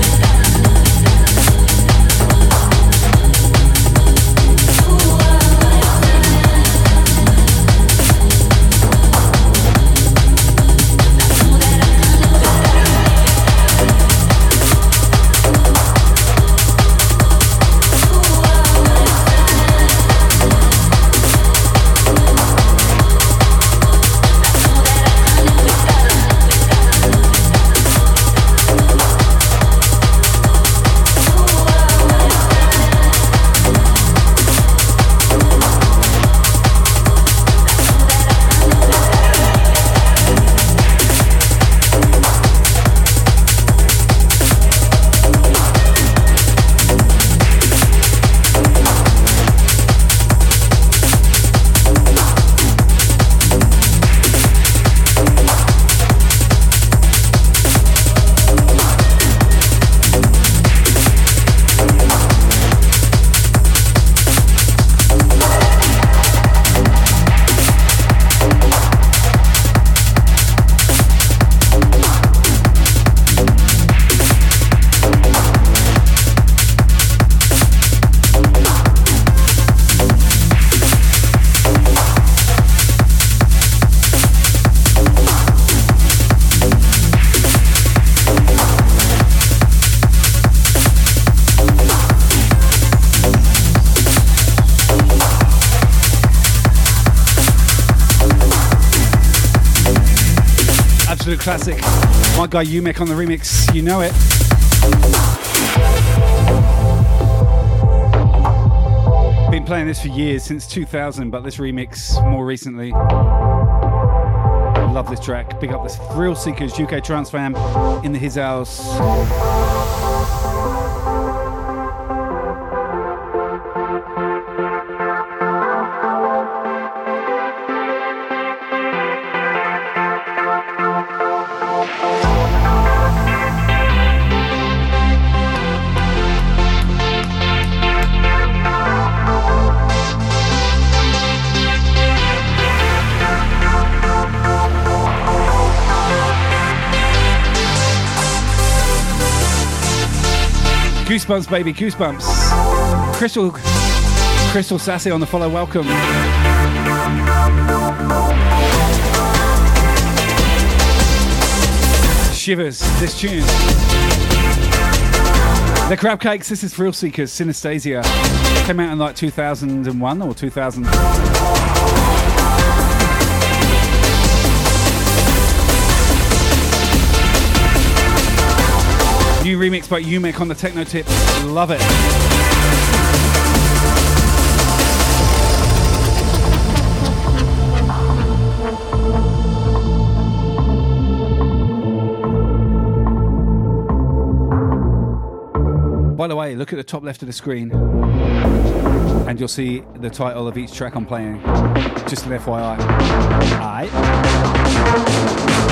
Classic. My guy Umek on the remix. You know it. Been playing this for years, since 2000, but this remix more recently. Love this track. Big up this Thrillseekers UK Trance fam in the His House. Goosebumps, baby, goosebumps. Crystal, Crystal Sassy on the follow. Welcome. Shivers. This tune. The Crab Cakes. This is Thrillseekers. Synesthesia. Came out in like 2001 or 2000. New remix by Umek on the Techno Tip. Love it. By the way, look at the top left of the screen and you'll see the title of each track I'm playing. Just an FYI. Aight.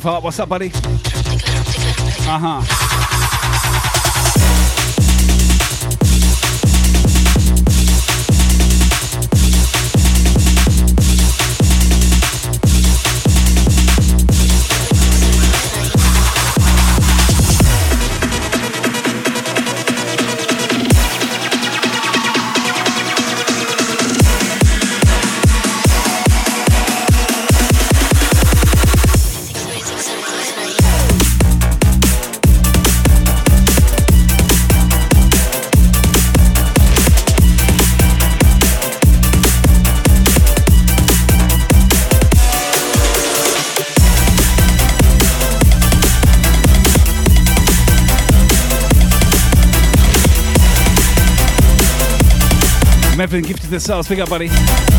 What's up, buddy? Uh huh. Zeppelin, gifted the stars. Big up, buddy.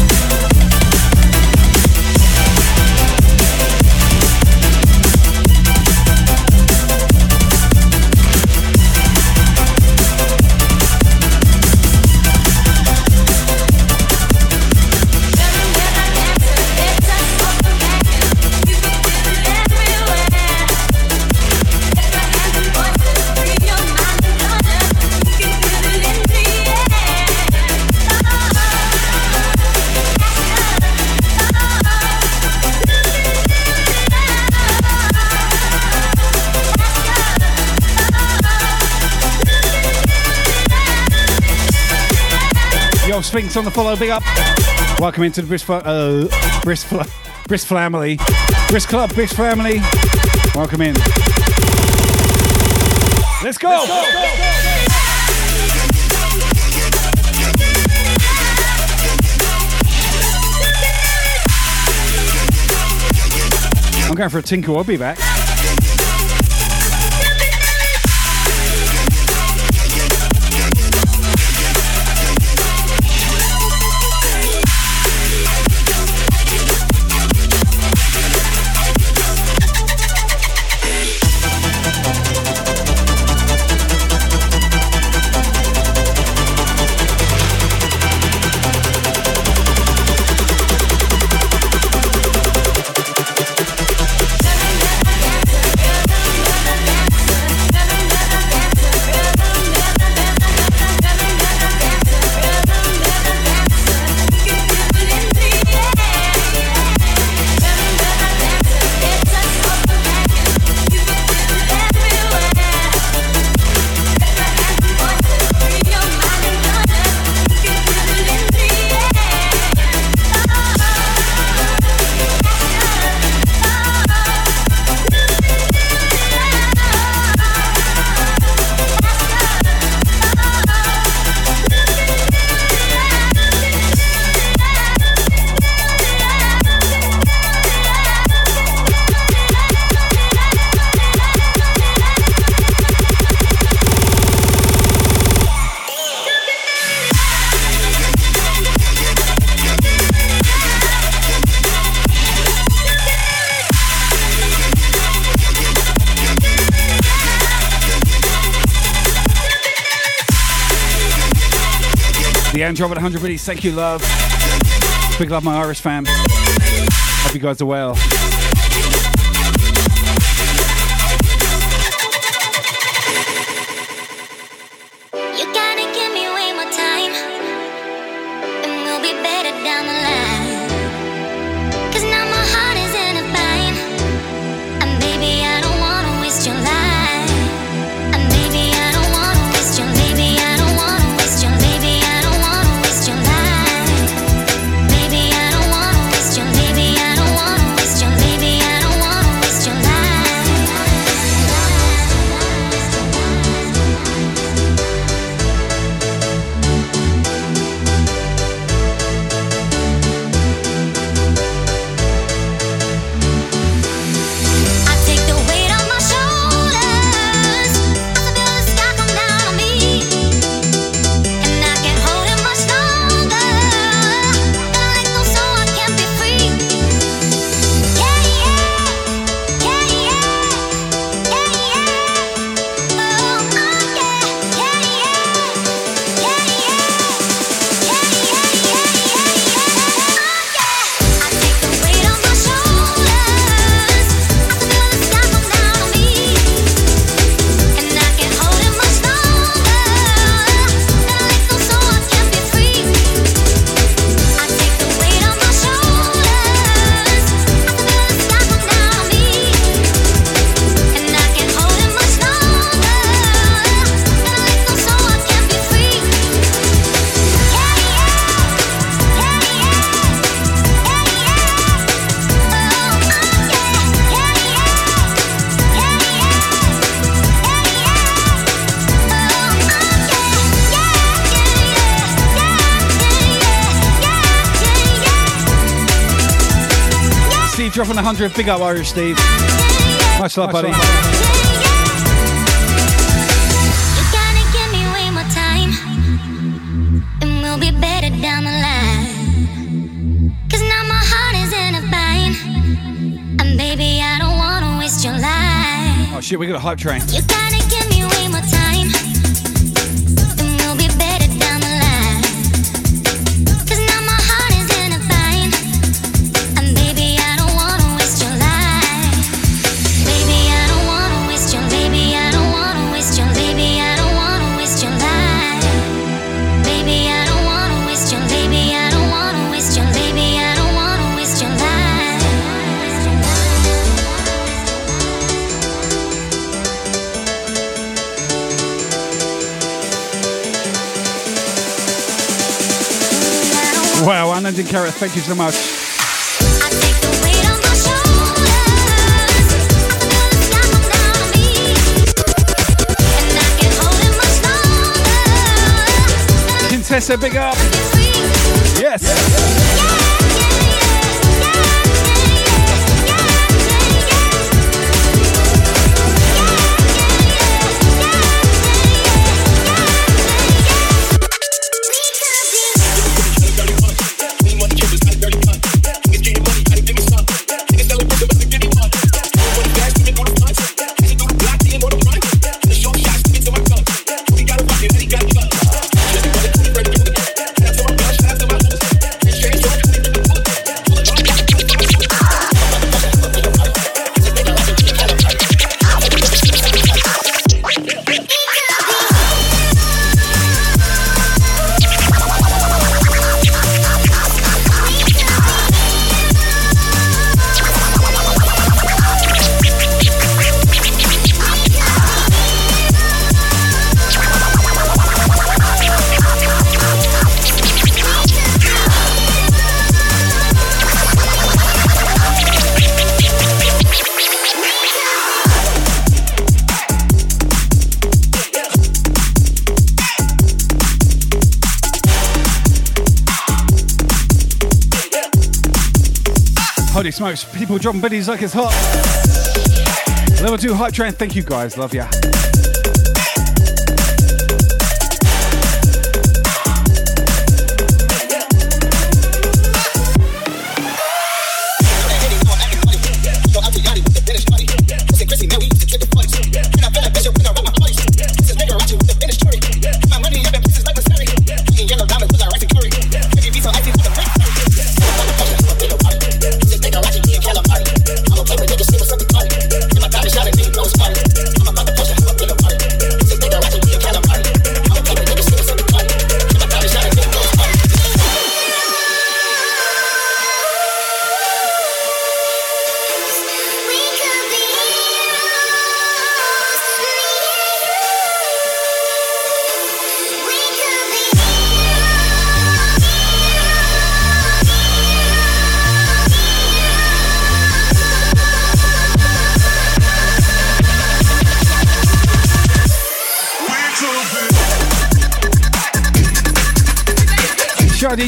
Sphinx on the follow. Big up. Welcome into the Brisk, uh, Brisk family. Brisk Club, Brisk family. Welcome in. Let's go. Let's go. I'm going for a tinkle. I'll be back. Drop at 100 biddies. Thank you, love. Big love, my Irish fam. Hope you guys are well. 100. Big up, Irish Steve. Much love, buddy. Oh shit, we got a hype train. Anna thank you so much. Contessa, big up. People dropping biddies like it's hot. Level 2 hype train, thank you guys, love ya.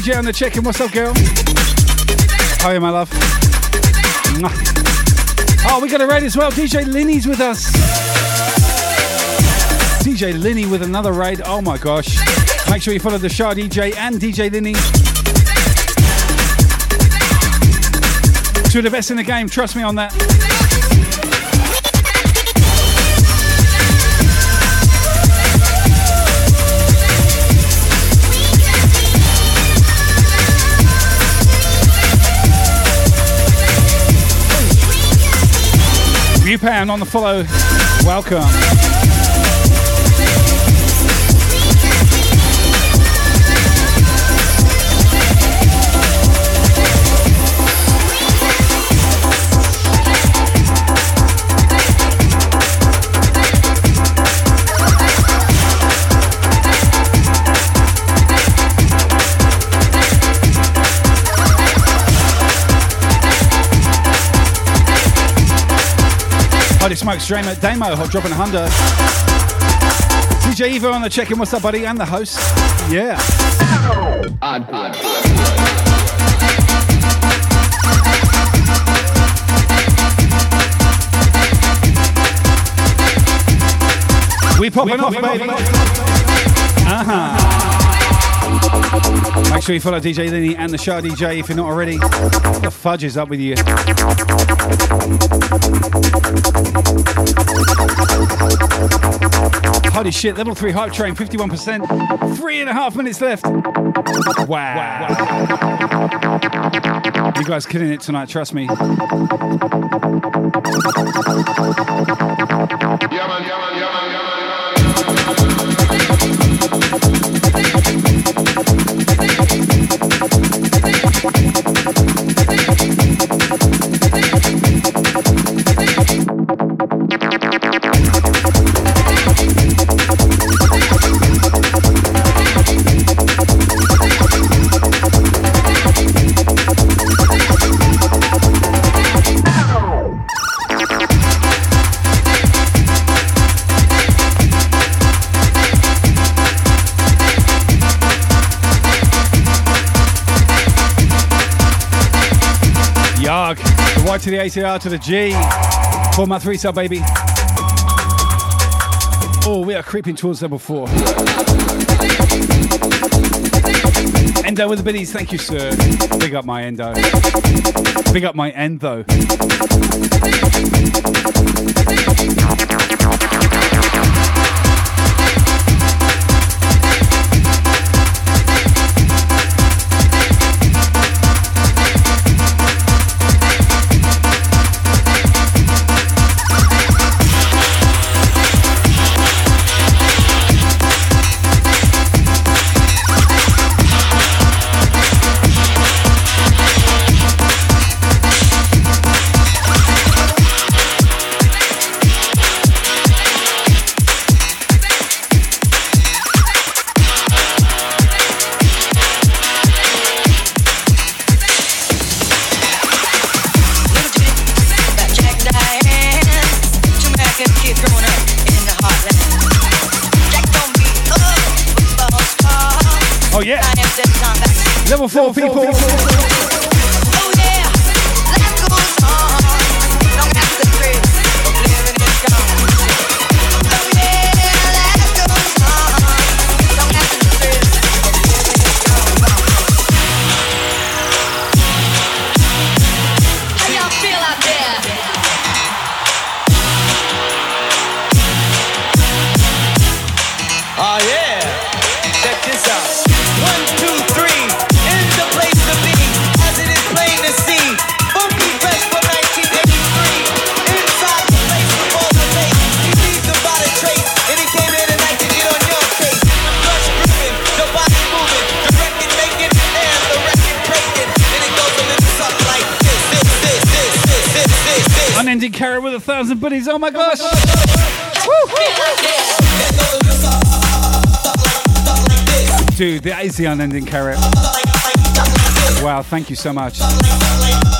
DJ on the check-in. What's up, girl? How are you, my love? Oh, we got a raid as well. DJ Linny's with us. DJ Linny with another raid. Oh my gosh. Make sure you follow the Shy DJ and DJ Linny. Two of the best in the game. Trust me on that. Viewpan on the follow. Welcome. Holy smokes, Damo, hot dropping a Honda. DJ Evo on the check-in. What's up, buddy? And the host. Yeah. We popping off, baby. Uh-huh. Make sure you follow DJ Linny and the show DJ if you're not already. The fudge is up with you? Holy shit, level 3 hype train, 51%. Three and a half minutes left. Wow. wow. You guys killing it tonight, trust me. Yeah, man, yeah, man, yeah, man, to the ATR to the G. to my three sub baby. Oh, we are creeping towards level four. Endo with the biddies, thank you, sir. Big up my endo. Big up my endo. Oh is the unending carrot. Wow, thank you so much.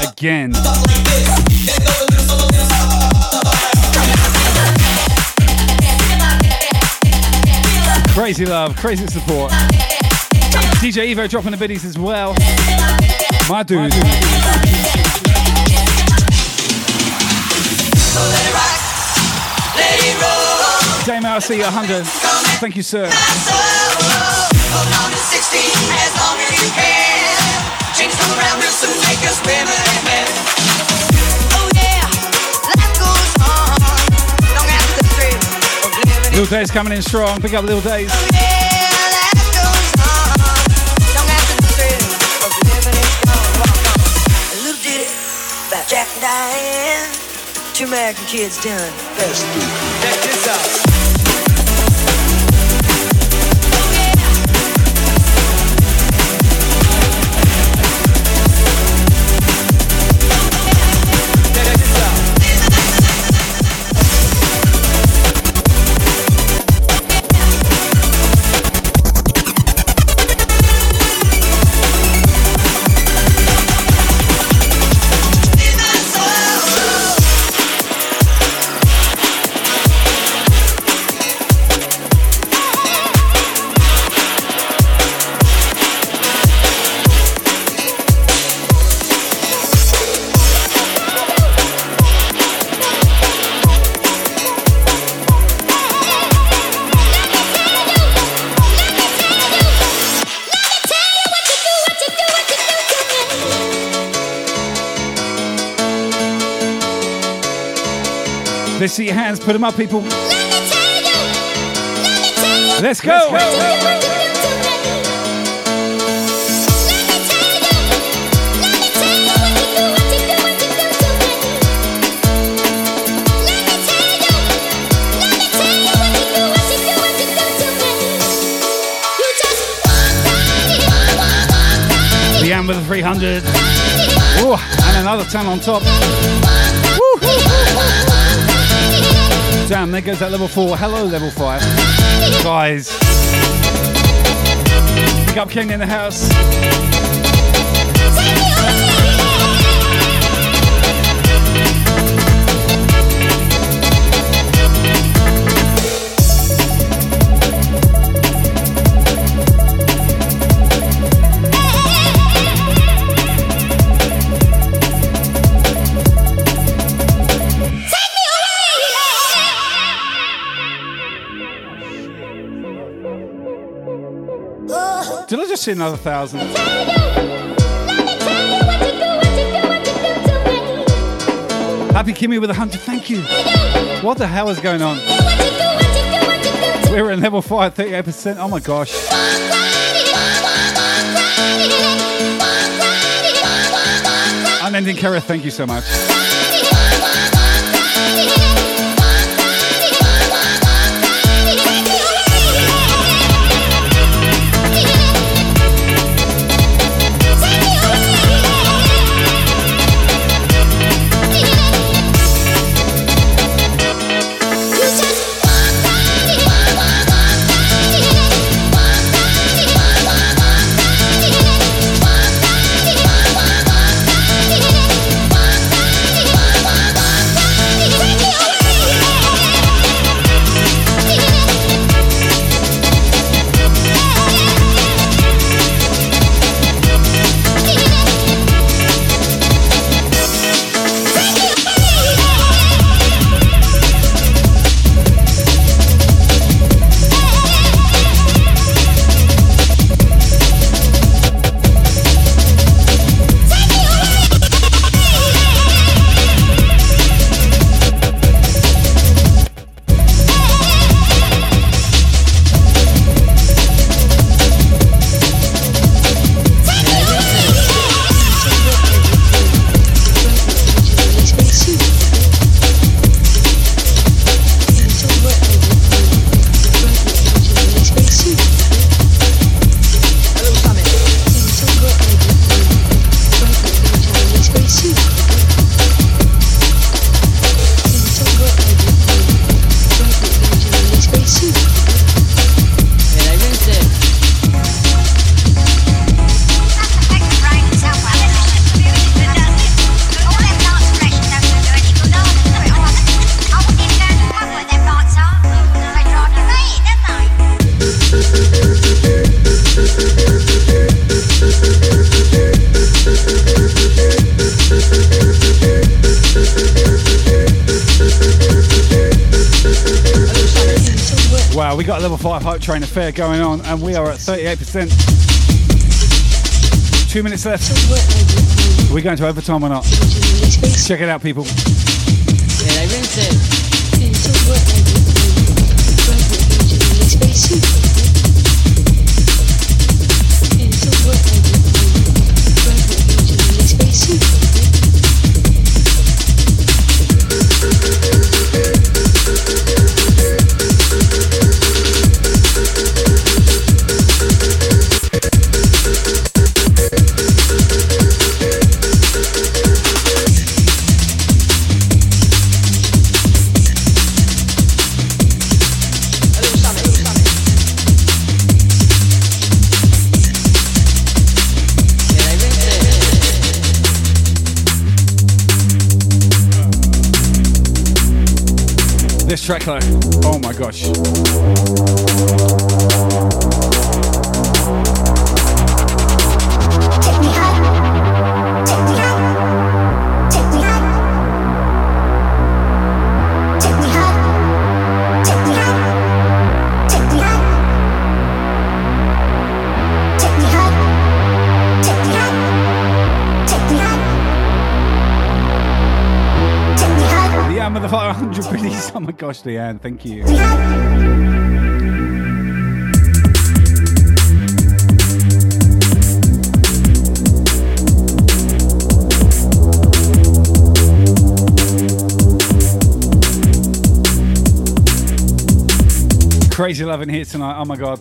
Again. Crazy love, crazy support. DJ Evo dropping the biddies as well. My dude. Dame RC 100. Thank you, sir. Oh, little Days coming in strong. Pick up Little Days. Oh, a little ditty about Jack and Diane. Two American kids done. Check this out. Let's see your hands. Put them up, people. Let's go. Leanne with a 300. Ooh, and another 10 on top. Woo. Damn, there goes that level 4. Hello, level 5. Guys. Big up King in the house. Just see another thousand? Happy Kimmy with a hundred. Thank you. What the hell is going on? We're at level five, 38%. Oh my gosh. Unending Kara, thank you so much. Train affair going on, and we are at 38%. Two minutes left. Are we going to overtime or not? Check it out, people. Yeah, I rinse it. Track though, oh my gosh. Gosh, Leanne, thank you. Crazy loving here tonight. Oh my god.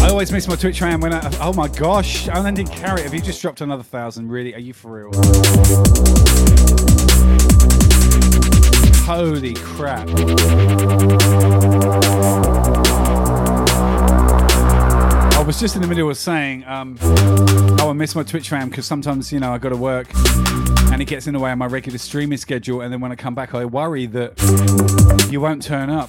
I always miss my Twitch ram when I. Oh my gosh. Unending Carrot, have you just dropped another thousand? Really? Are you for real? Holy crap. I was just in the middle of saying, um, oh, I miss my Twitch fam because sometimes, you know, I got to work and it gets in the way of my regular streaming schedule. And then when I come back, I worry that you won't turn up.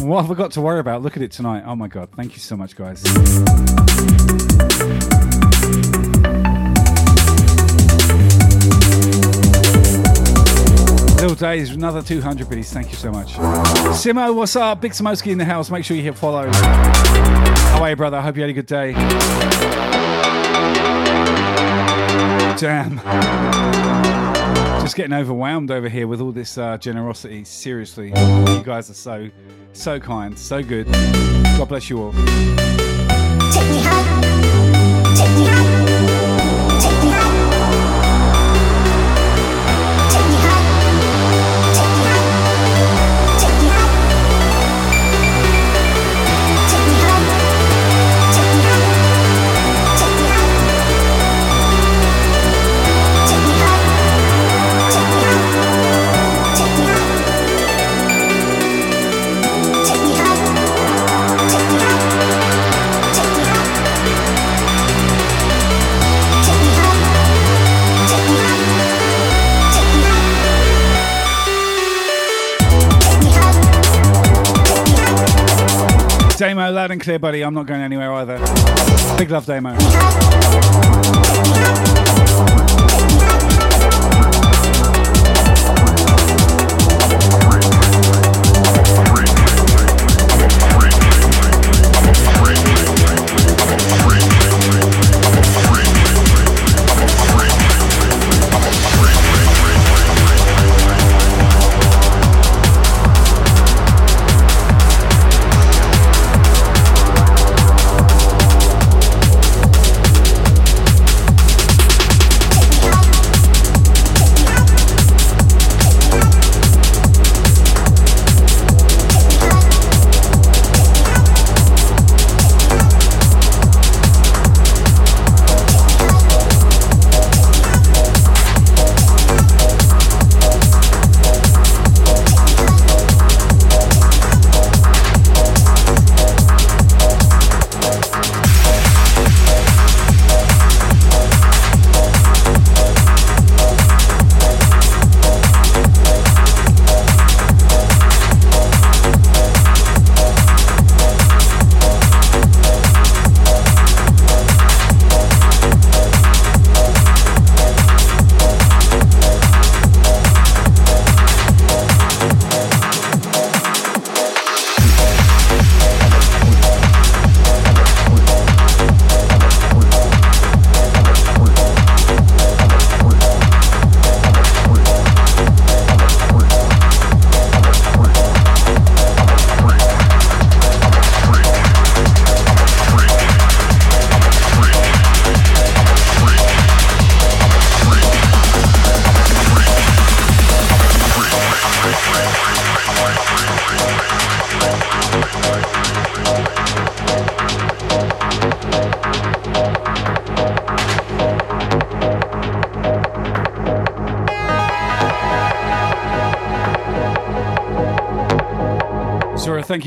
What have I got to worry about? Look at it tonight. Oh my God. Thank you so much, guys. Little Days, another 200 biddies. Thank you so much. Simo, what's up? Big Smoky in the house. Make sure you hit follow. How are you, brother? I hope you had a good day. Damn. Just getting overwhelmed over here with all this uh, generosity. Seriously. You guys are so, so kind, so good. God bless you all. Damo, loud and clear, buddy. I'm not going anywhere either. Big love, Damo.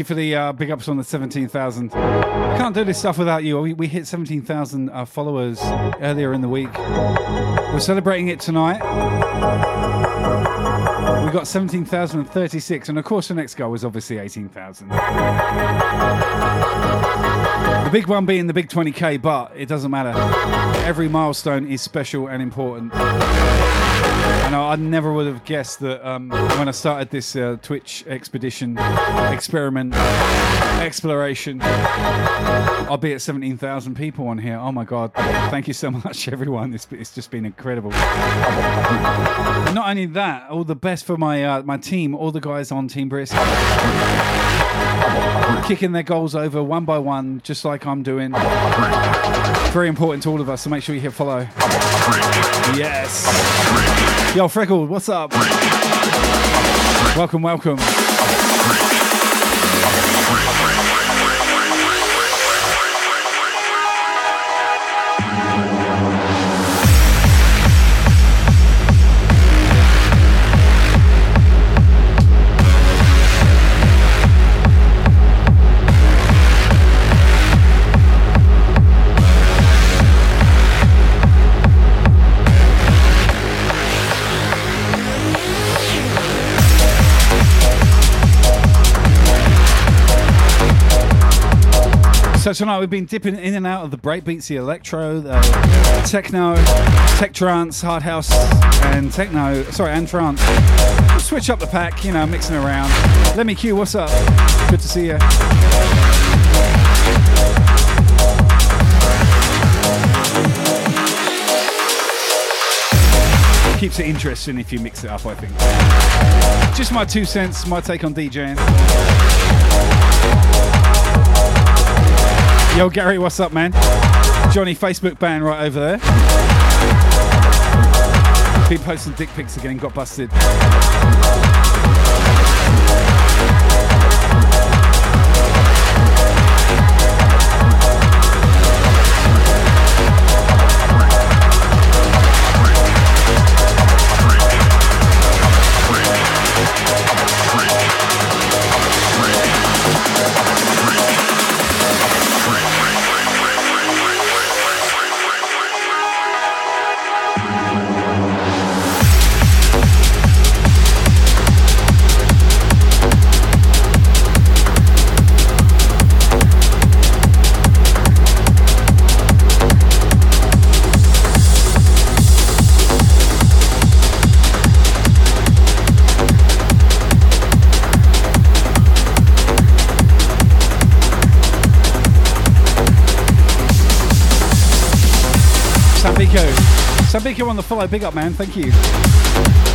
You for the uh, big ups on the 17,000. Can't do this stuff without you. We, we hit 17,000 uh, followers earlier in the week. We're celebrating it tonight. We got 17,036, and of course, the next goal was obviously 18,000. The big one being the big 20k, but it doesn't matter. Every milestone is special and important. I, I never would have guessed that um, when I started this uh, Twitch expedition, experiment, exploration, I'll be at 17,000 people on here. Oh my God. Thank you so much, everyone. It's, it's just been incredible. Not only that, all the best for my uh, my team, all the guys on Team Brisk. Kicking their goals over one by one, just like I'm doing. Very important to all of us, so make sure you hit follow. Yes. Yo, Freckle, what's up? Welcome, welcome. So tonight we've been dipping in and out of the breakbeats, the electro, the techno, tech trance, hard house, and techno. Sorry, and trance. We'll switch up the pack, you know, mixing around. Let me cue. What's up? Good to see you. Keeps it interesting if you mix it up, I think. Just my two cents, my take on DJing. Yo, Gary, what's up, man? Johnny, Facebook ban right over there. Been posting dick pics again, got busted. Sambiko on the follow. Big up, man. Thank you.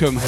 Welcome.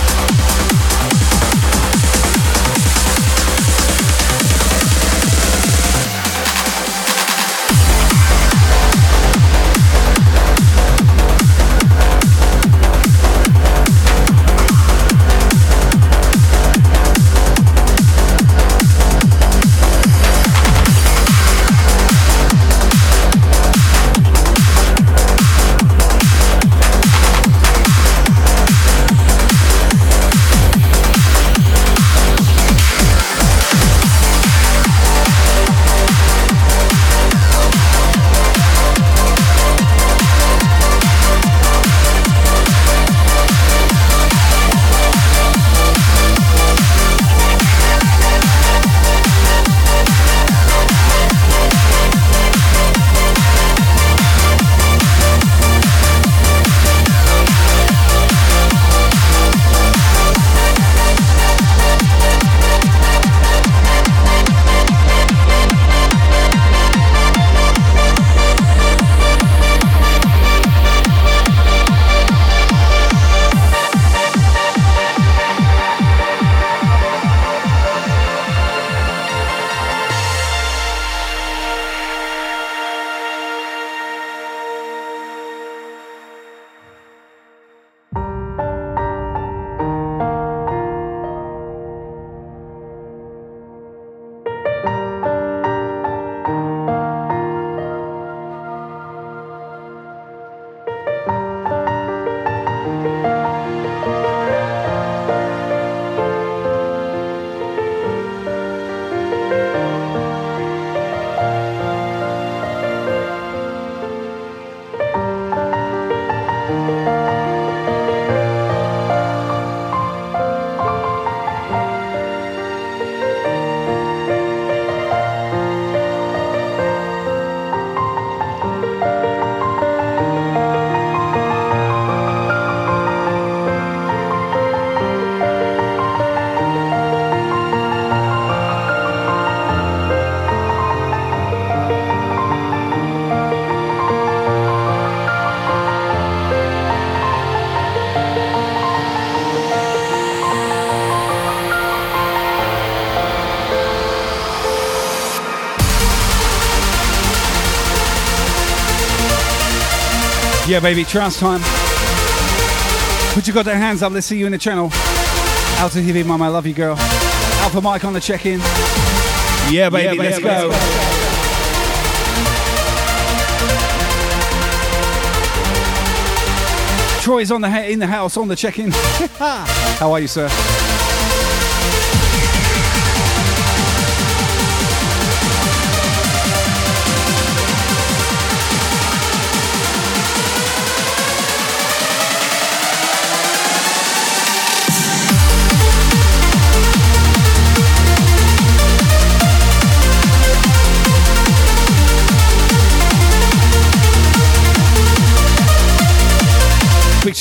Baby, trance time. Put your goddamn hands up. Let's see you in the channel. Alta TV, mama, I love you, girl. Alpha Mike on the check-in. Yeah, baby, Yeah, let's baby, go. let's Troy's on the ha- in the house on the check-in. How are you, sir?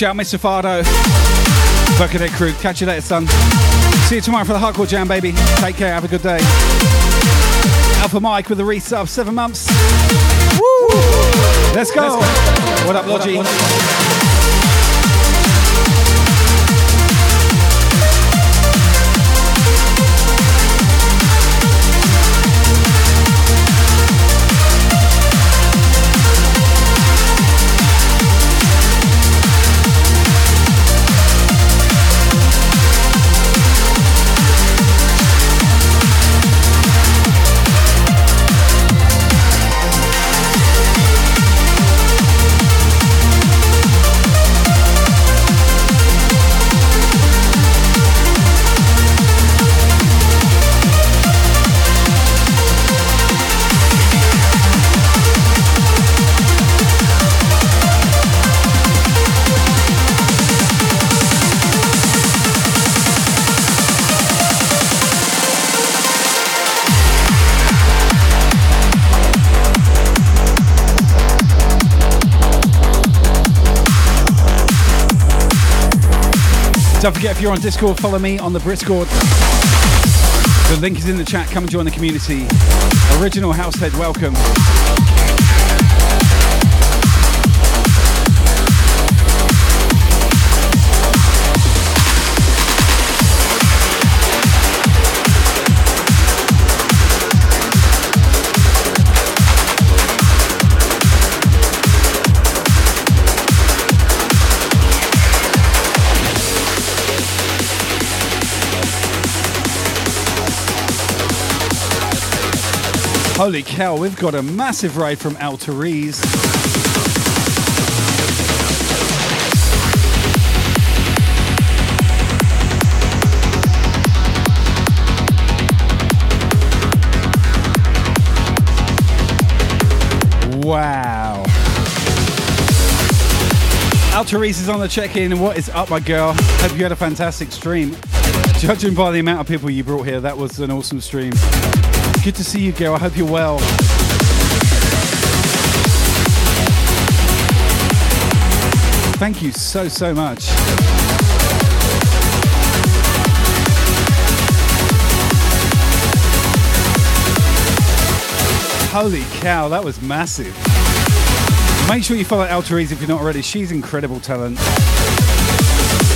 Big shout, Mr. Fardo. Buckethead crew. Catch you later, son. See you tomorrow for the Hardcore Jam, baby. Take care. Have a good day. Alpha Mike with the resub. Seven months. Woo! Let's go. What up, Logi? Don't forget, if you're on Discord, follow me on the Briscord. The link is in the chat. Come and join the community. Original Househead, welcome. Holy cow, we've got a massive raid from Al Wow. Al is on the check-in. What is up, my girl? Hope you had a fantastic stream. Judging by the amount of people you brought here, that was an awesome stream. Good to see you, girl. I hope you're well. Thank you so, so much. Holy cow, that was massive. Make sure you follow Al Therese if you're not already. She's incredible talent.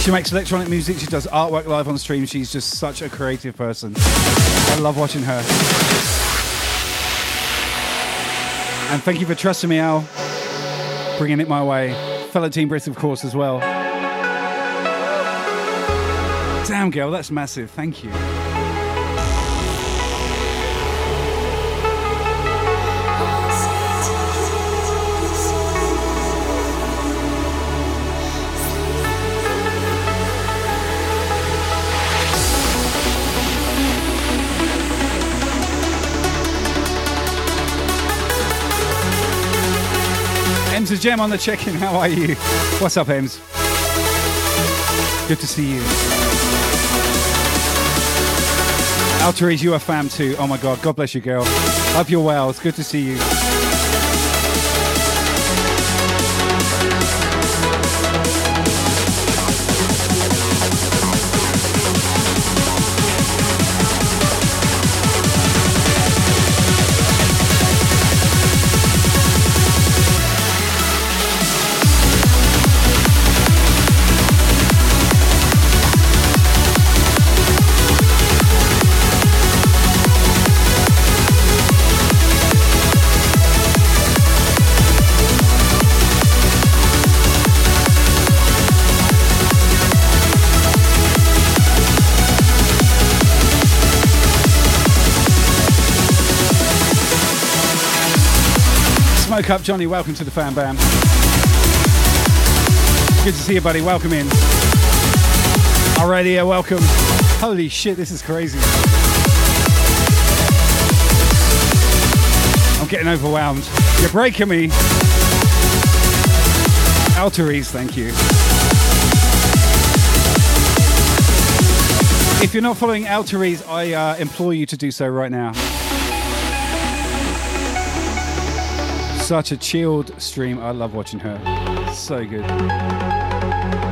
She makes electronic music, she does artwork live on stream. She's just such a creative person. I love watching her. And thank you for trusting me, Al. Bringing it my way. Fellow Team Brisk, of course, as well. Damn, girl, that's massive. Thank you. Ems a gem on the check-in. How are you? What's up, Ems? Good to see you. Alterise, you are fam too. Oh my god, God bless you, girl. Hope you're well. It's good to see you. Up, Johnny. Welcome to the Fan Bam. Good to see you, buddy. Welcome in. Alrighty, yeah, welcome. Holy shit, this is crazy. I'm getting overwhelmed. You're breaking me. Alterise, thank you. If you're not following Alterise, I uh, implore you to do so right now. Such a chilled stream. I love watching her. So good.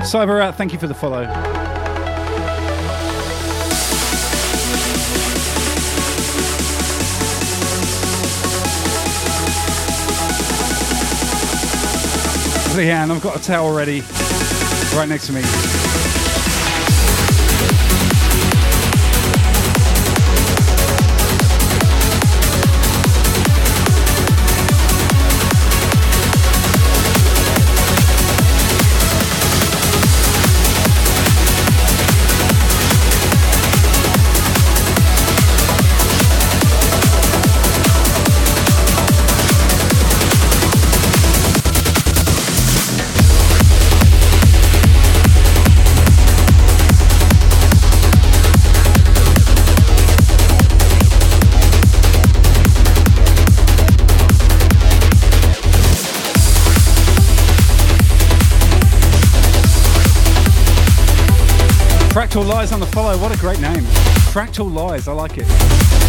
Cyber thank you for the follow. Leanne, I've got a towel ready right next to me. Fractal Lies on the follow. What a great name. Fractal Lies. I like it.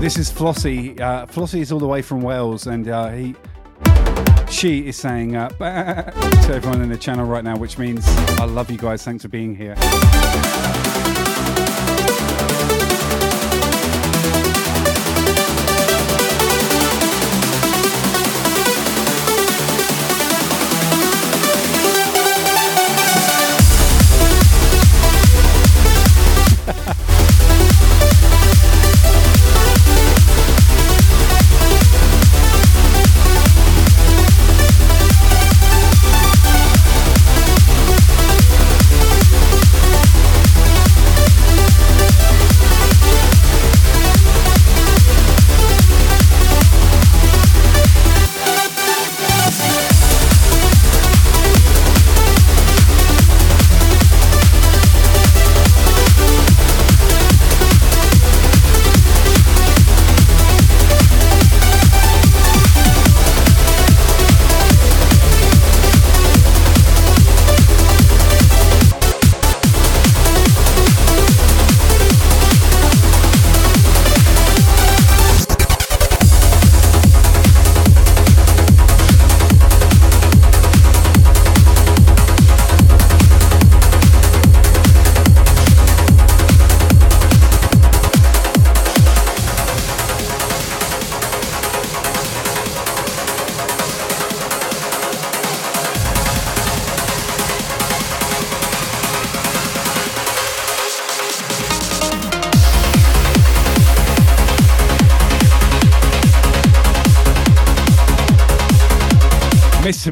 This is Flossie. Uh, Flossie is all the way from Wales, and uh, he, she is saying uh, to everyone in the channel right now, which means I love you guys. Thanks for being here.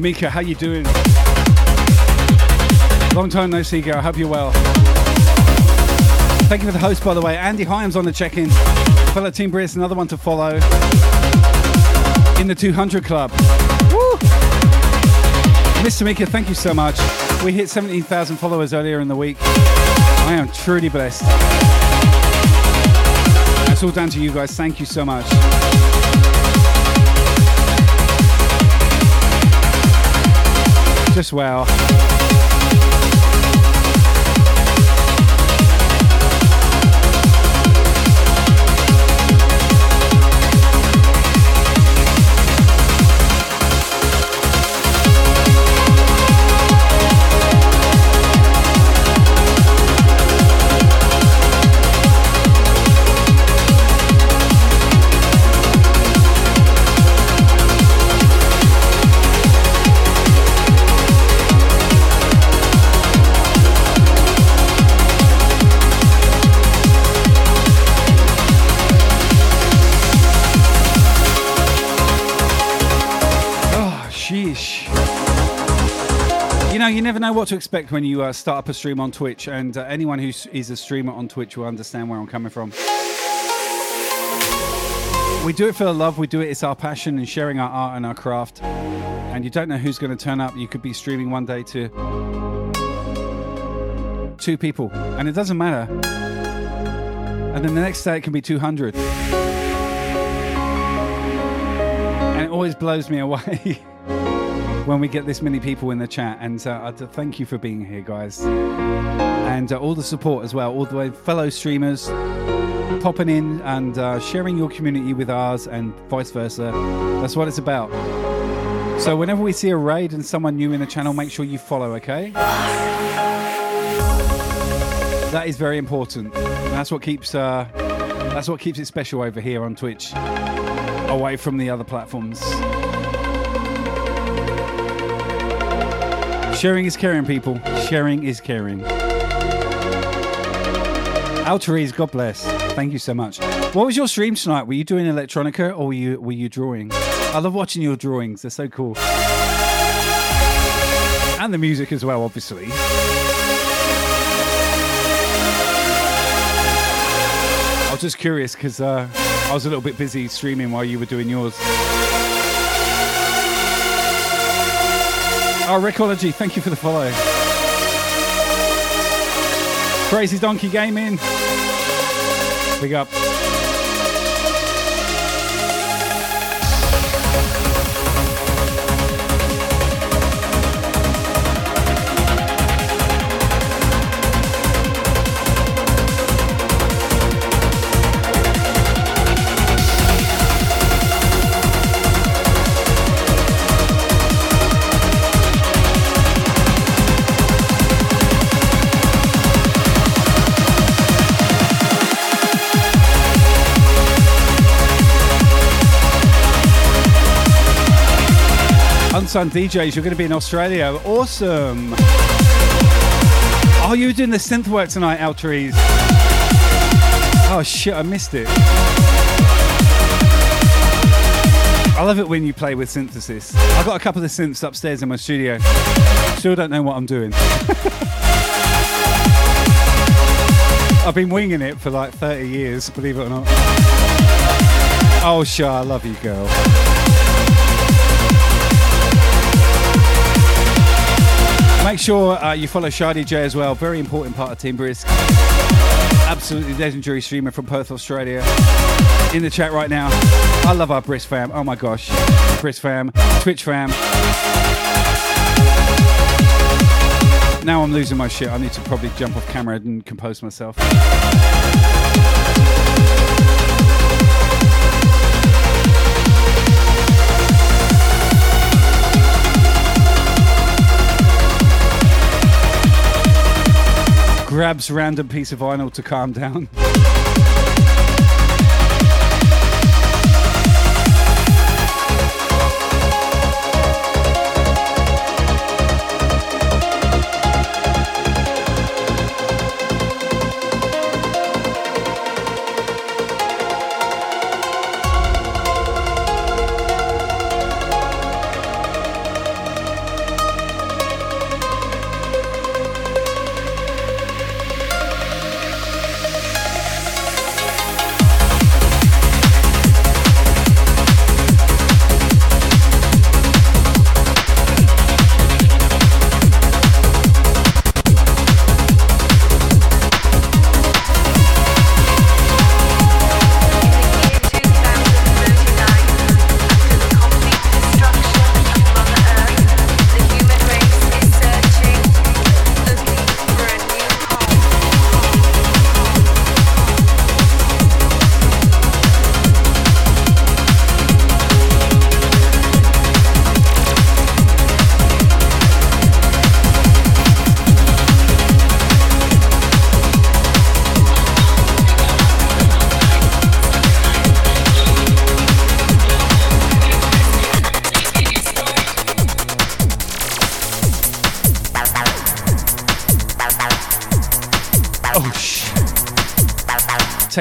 Tamika, how you doing? Long time no see, girl. Hope you're well. Thank you for the host, by the way. Andy Hyams on the check-in. Fellow Team Brisk, another one to follow. In the 200 Club. Woo! Miss Tamika, thank you so much. We hit 17,000 followers earlier in the week. I am truly blessed. That's all down to you guys. Thank you so much. Just wow. Know, what to expect when you uh, start up a stream on Twitch, and uh, anyone who is a streamer on Twitch will understand where I'm coming from. We do it for the love, we do it, it's our passion and sharing our art and our craft. And you don't know who's going to turn up. You could be streaming one day to two people, and it doesn't matter. And then the next day it can be 200. And it always blows me away when we get this many people in the chat. And uh, thank you for being here, guys. And uh, all the support as well, all the way, fellow streamers popping in and uh, sharing your community with ours and vice versa. That's what it's about. So whenever we see a raid and someone new in the channel, make sure you follow, okay? That is very important. That's what keeps uh, that's what keeps it special over here on Twitch, away from the other platforms. Sharing is caring, people. Sharing is caring. Altarise, God bless. Thank you so much. What was your stream tonight? Were you doing electronica or were you were you drawing? I love watching your drawings. They're so cool. And the music as well, obviously. I was just curious because uh, I was a little bit busy streaming while you were doing yours. Oh, Recology, thank you for the follow. Crazy Donkey Gaming. Big up. Unsung DJs, you're going to be in Australia. Awesome. Oh, you doing the synth work tonight, Altrees. Oh, shit, I missed it. I love it when you play with synthesis. I've got a couple of synths upstairs in my studio. Still don't know what I'm doing. I've been winging it for like 30 years, believe it or not. Oh, sure, I love you, girl. Make sure uh, you follow Shadi J as well. Very important part of Team Brisk. Absolutely legendary streamer from Perth, Australia. In the chat right now. I love our Brisk fam. Oh my gosh. Brisk fam. Twitch fam. Now I'm losing my shit. I need to probably jump off camera and compose myself. Grabs random piece of vinyl to calm down.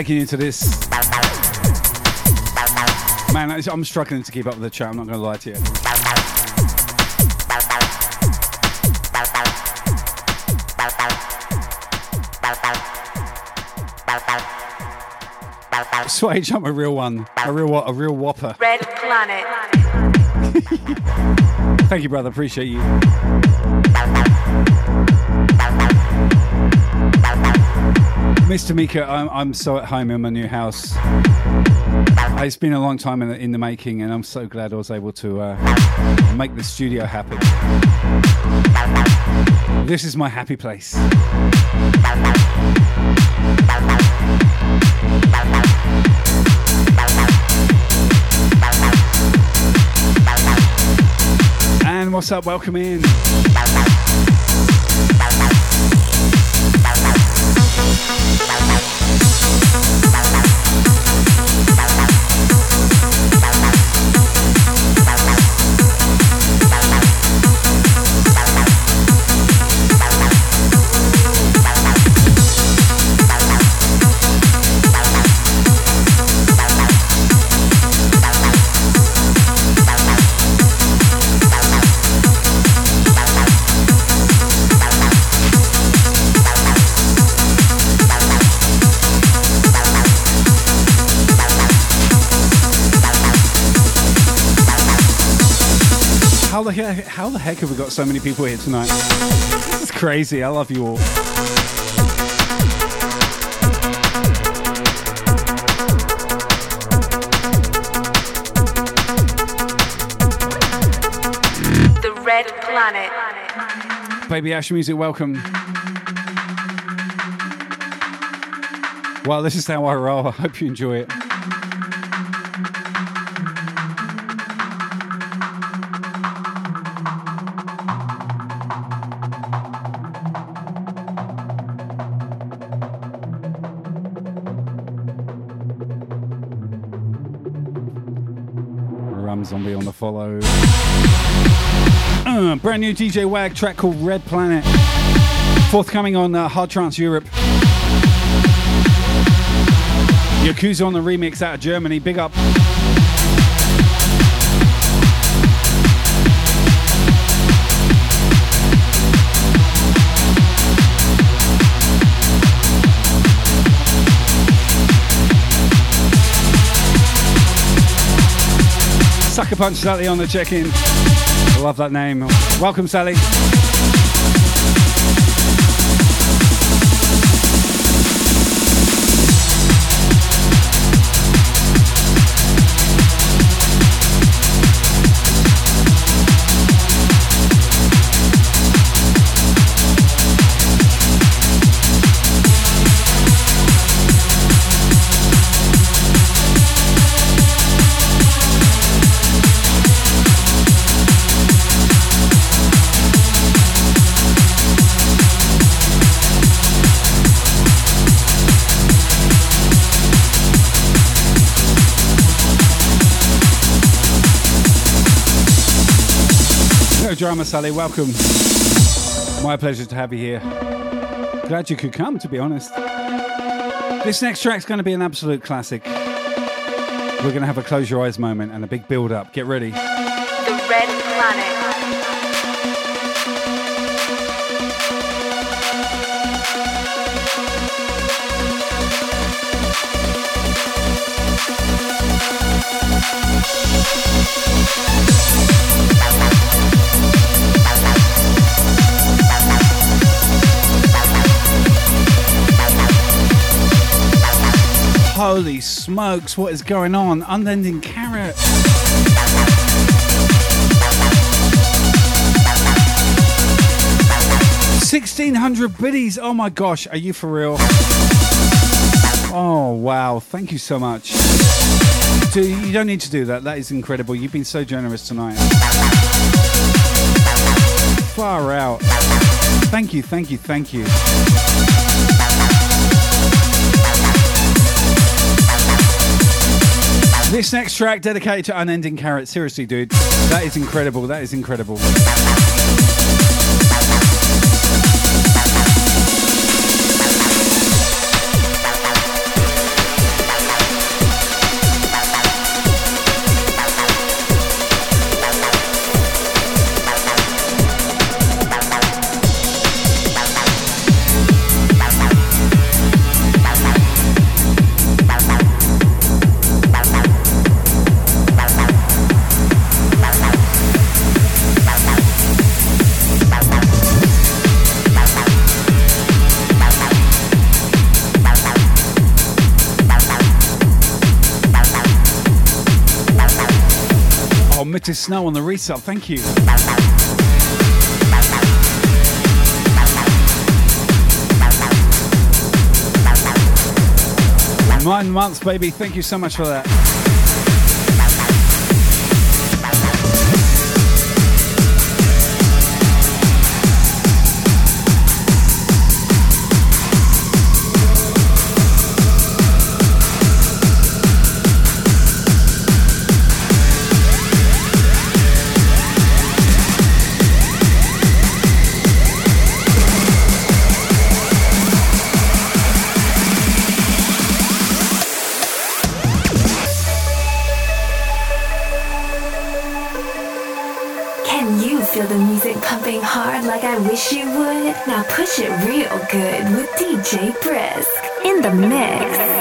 Taking you to this. Man, I'm struggling to keep up with the chat, I'm not going to lie to you. Swage, I'm a real one. A real a real whopper. Red Planet. Thank you, brother. Appreciate you. Mr. Mika, I'm, I'm so at home in my new house. It's been a long time in the, in the making, and I'm so glad I was able to uh, make the studio happen. This is my happy place. And what's up? Welcome in. The heck, how the heck have we got so many people here tonight? It's crazy. I love you all. The Red Planet. Baby Ash Music, welcome. Well, this is how I roll. I hope you enjoy it. Brand new DJ Wag track called Red Planet. Forthcoming on uh, Hard Trance Europe. Yakuza on the remix out of Germany. Big up. Sucker Punch Sally on the check-in. I love that name. Welcome, Sally. Drama, Sally. Welcome. My pleasure to have you here. Glad you could come, to be honest. This next track's going to be an absolute classic. We're going to have a close your eyes moment and a big build up. Get ready. The Red Planet. Holy smokes, what is going on? Unending carrot. Sixteen hundred biddies. Oh my gosh, are you for real? Oh wow, thank you so much. Dude, you don't need to do that. That is incredible. You've been so generous tonight. Far out. Thank you, thank you, thank you. This next track dedicated to Unending Carrot. Seriously, dude, that is incredible. That is incredible. Snow on the resub. Thank you. Nine months, baby. Thank you so much for that. Now push it real good with DJ Brisk in the mix.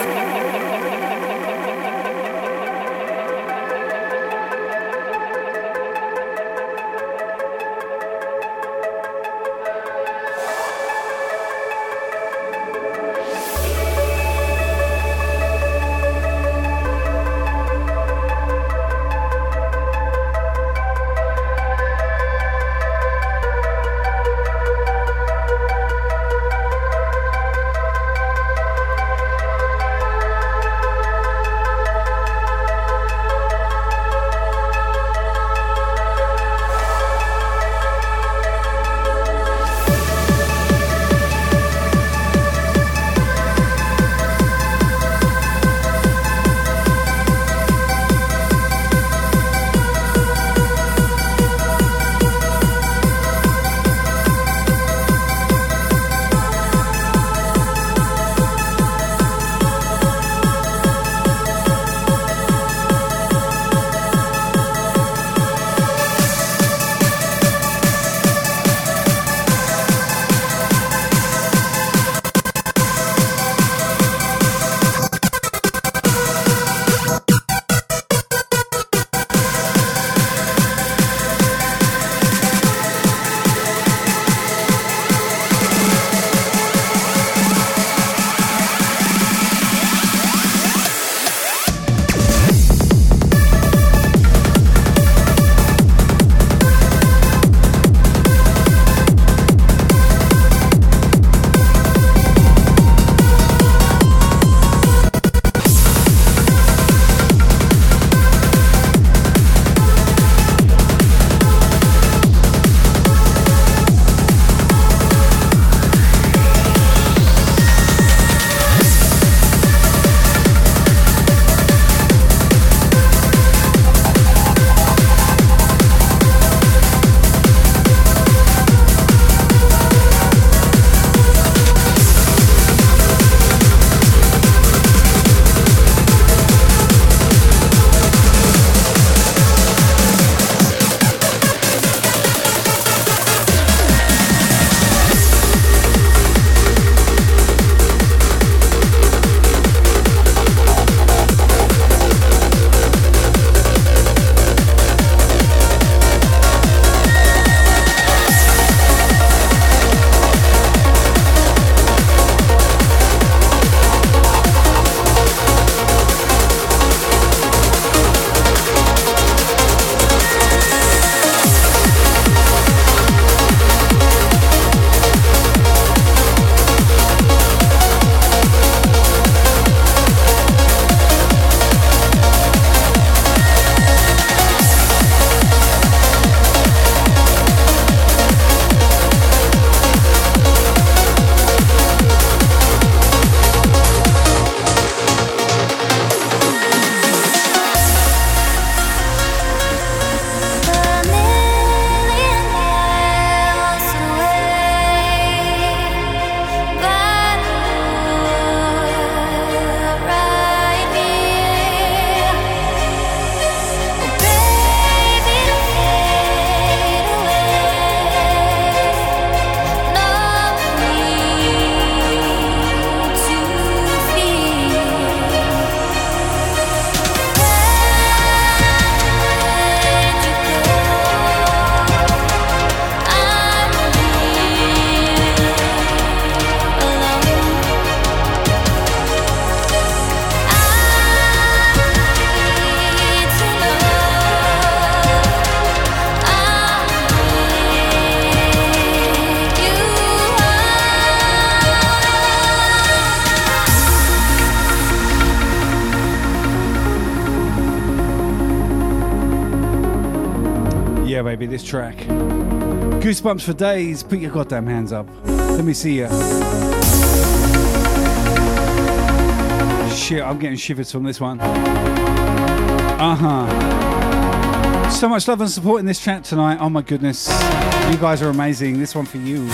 Track. Goosebumps for days. Put your goddamn hands up. Let me see you. Shit, I'm getting shivers from this one. Uh huh. So much love and support in this chat tonight. Oh my goodness. You guys are amazing. This one for you.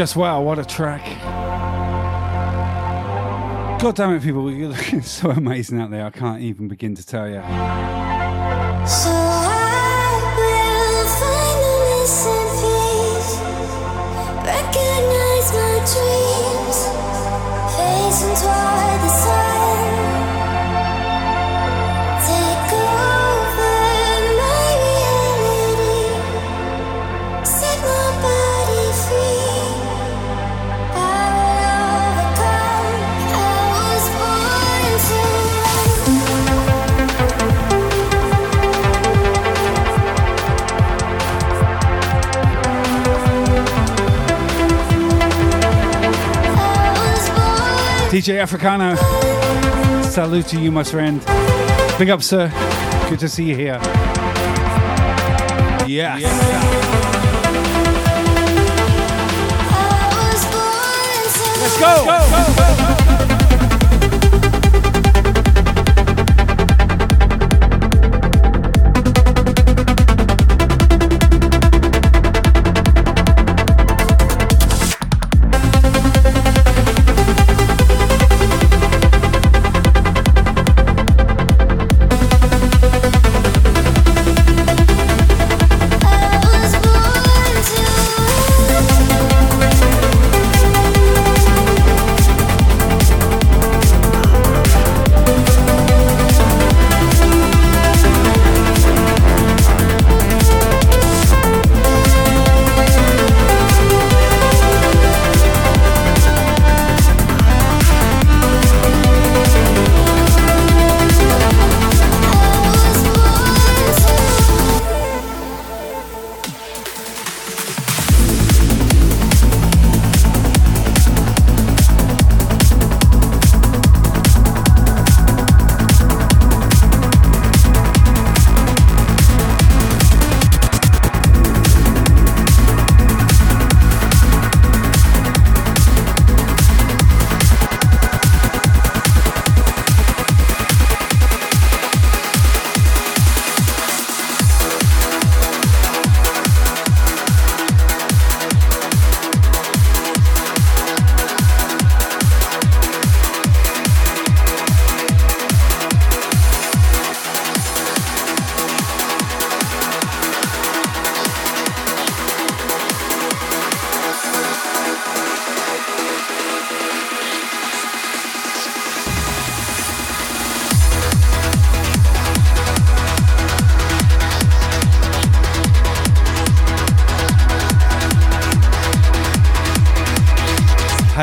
Just wow, what a track. God damn it, people, you're looking so amazing out there. I can't even begin to tell you. So I will finally. Recognize my. DJ Africano, salute to you, my friend. Big up, sir. Good to see you here. Yes. Let's go. go, go, go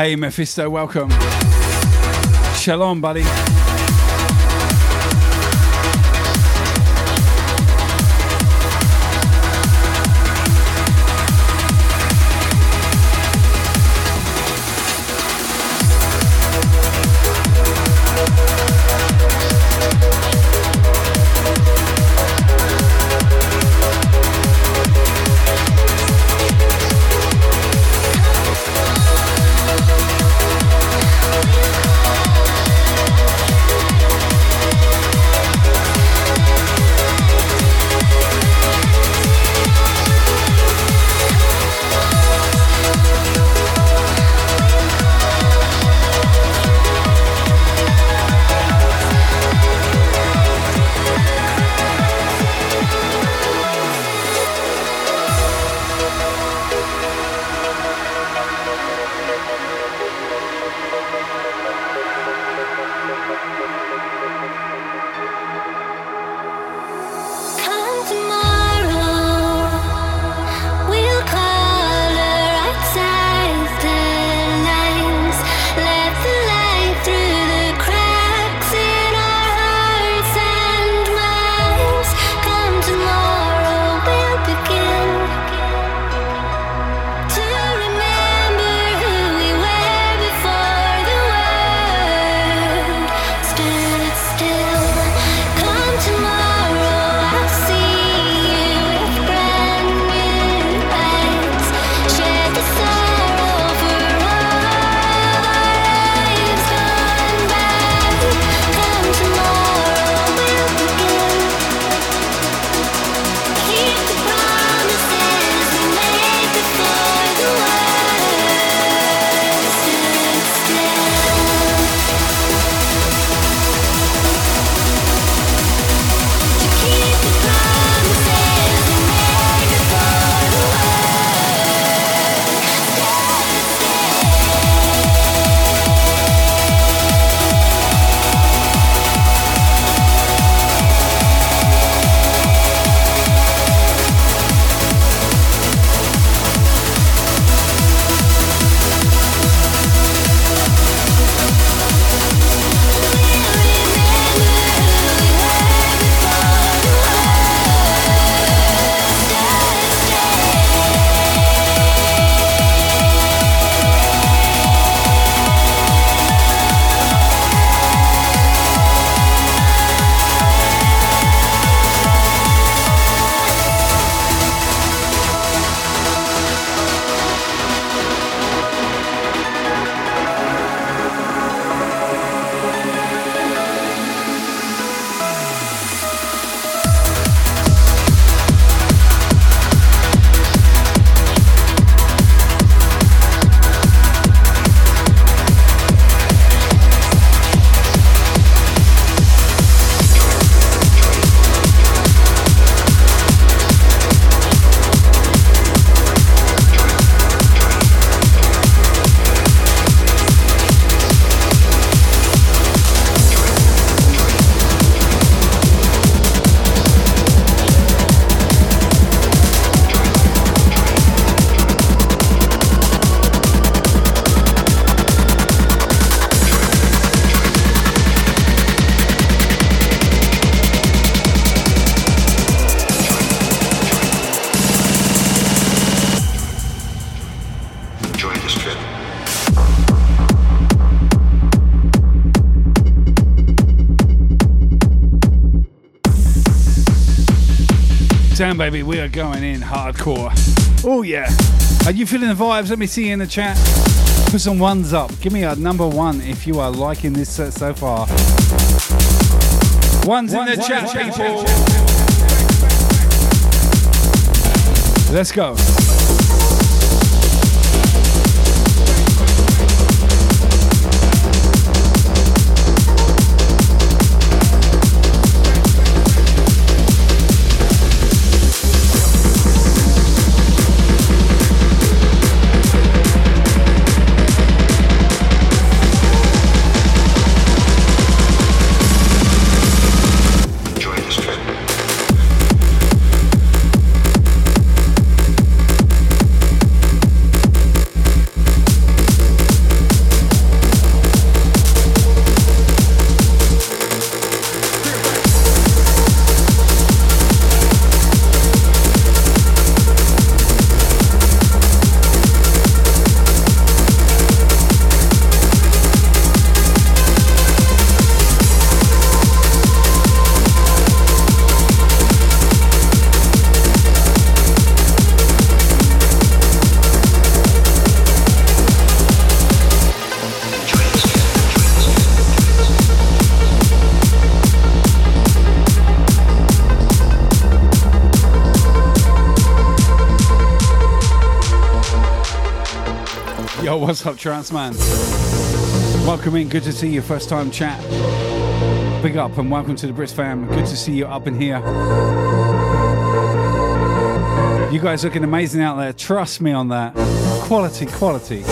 Hey, Mephisto, welcome. Shalom, buddy. Baby, we are going in hardcore. Oh, yeah. Are you feeling the vibes? Let me see you in the chat. Put some ones up. Give me a number one if you are liking this set so far. Ones in the chat, people. Let's go. What's up, Trance Man? Welcome in. Good to see you. First time chat. Big up and welcome to the Brisk fam. Good to see you up in here. You guys looking amazing out there. Trust me on that. Quality, quality.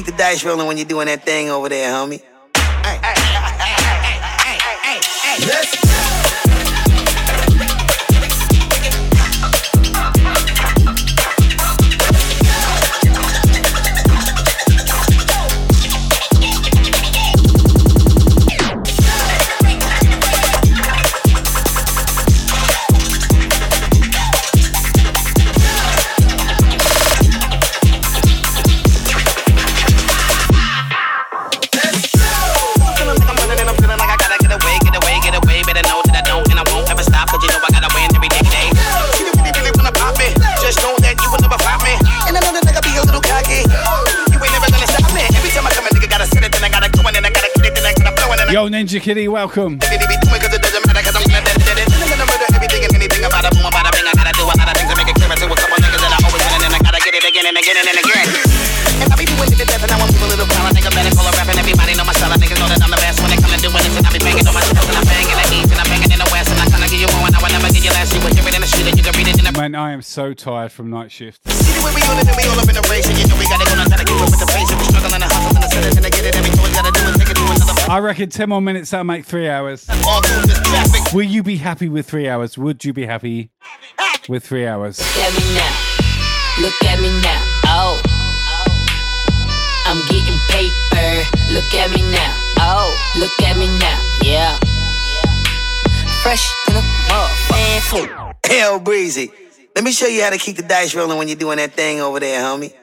keep the dice rolling when you're doing that welcome. Man, I am so tired from night shift. reckon 10 more minutes, that'll make three hours. Will you be happy with three hours? Would you be happy with three hours? Look at me now. Look at me now. Oh. I'm getting paper. Look at me now. Oh. Look at me now. Yeah. Fresh to the motherfucker. Hell breezy. Let me show you how to keep the dice rolling when you're doing that thing over there, homie.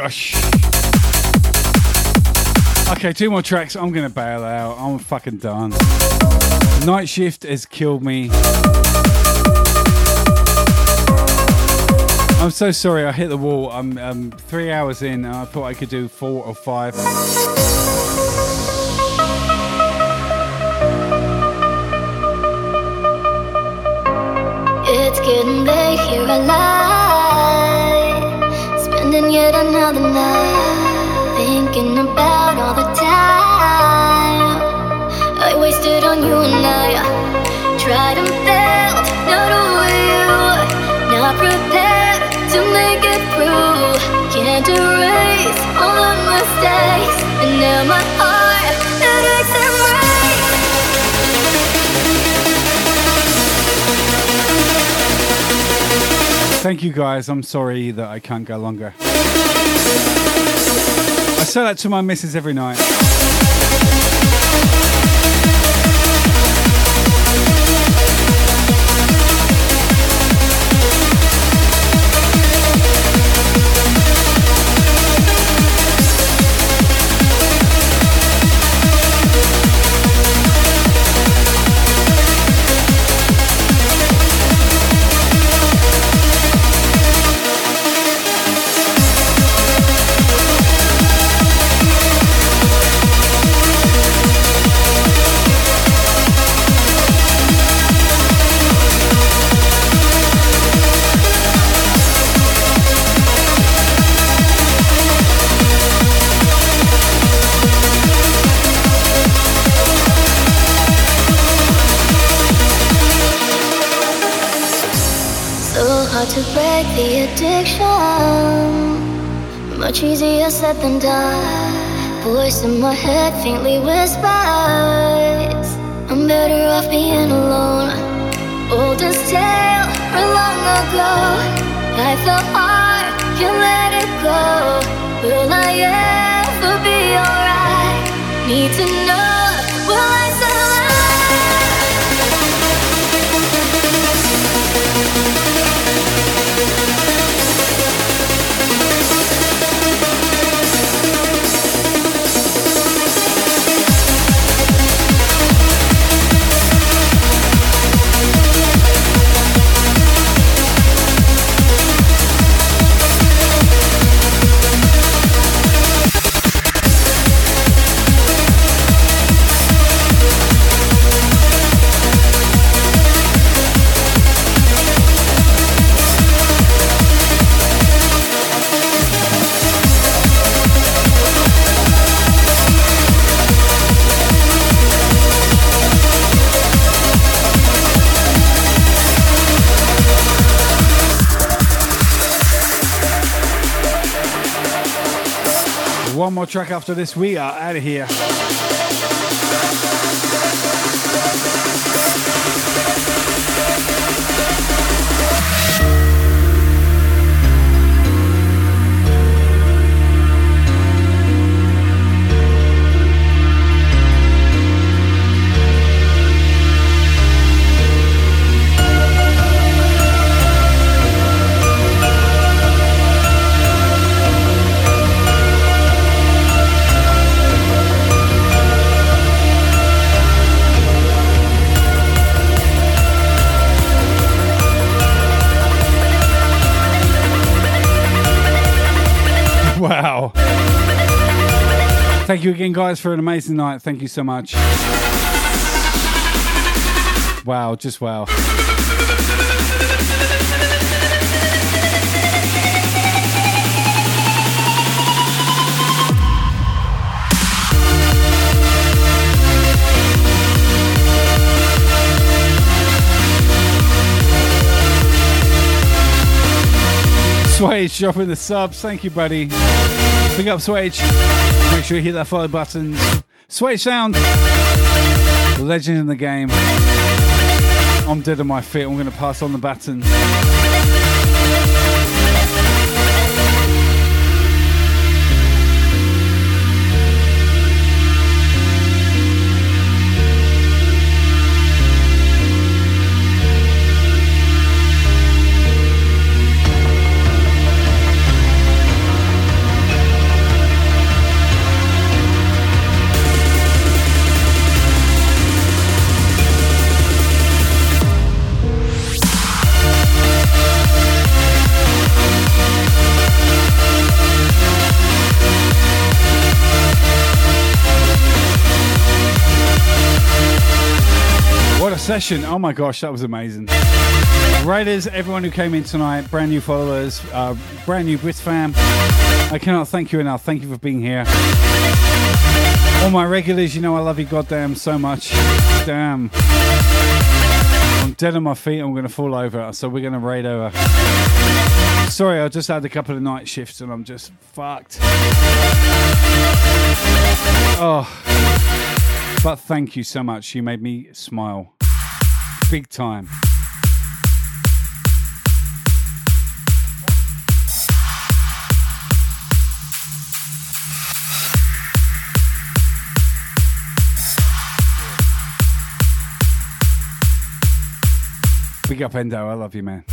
gosh. Okay, two more tracks. I'm gonna bail out. I'm fucking done. Night shift has killed me. I'm so sorry. I hit the wall. I'm um, three hours in. I thought I could do four or five. Thank you guys. I'm sorry that I can't go longer. I say that to my missus every night. Faintly whispers. More track after this, we are out of here. Thank you again, guys, for an amazing night. Thank you so much. Wow, just wow. Swage dropping the subs. Thank you, buddy. Big up, Swage. Make sure you hit that follow button. Swage Sound. Legend in the game. I'm dead on my feet. I'm going to pass on the baton. Session. Oh my gosh, that was amazing. Raiders, everyone who came in tonight, brand new followers, uh, brand new Brisk fam. I cannot thank you enough. Thank you for being here. All my regulars, you know I love you goddamn so much. Damn. I'm dead on my feet. I'm going to fall over. So we're going to raid over. Sorry, I just had a couple of night shifts and I'm just fucked. Oh. But thank you so much. You made me smile. Big time. Big up Endo. I love you, man.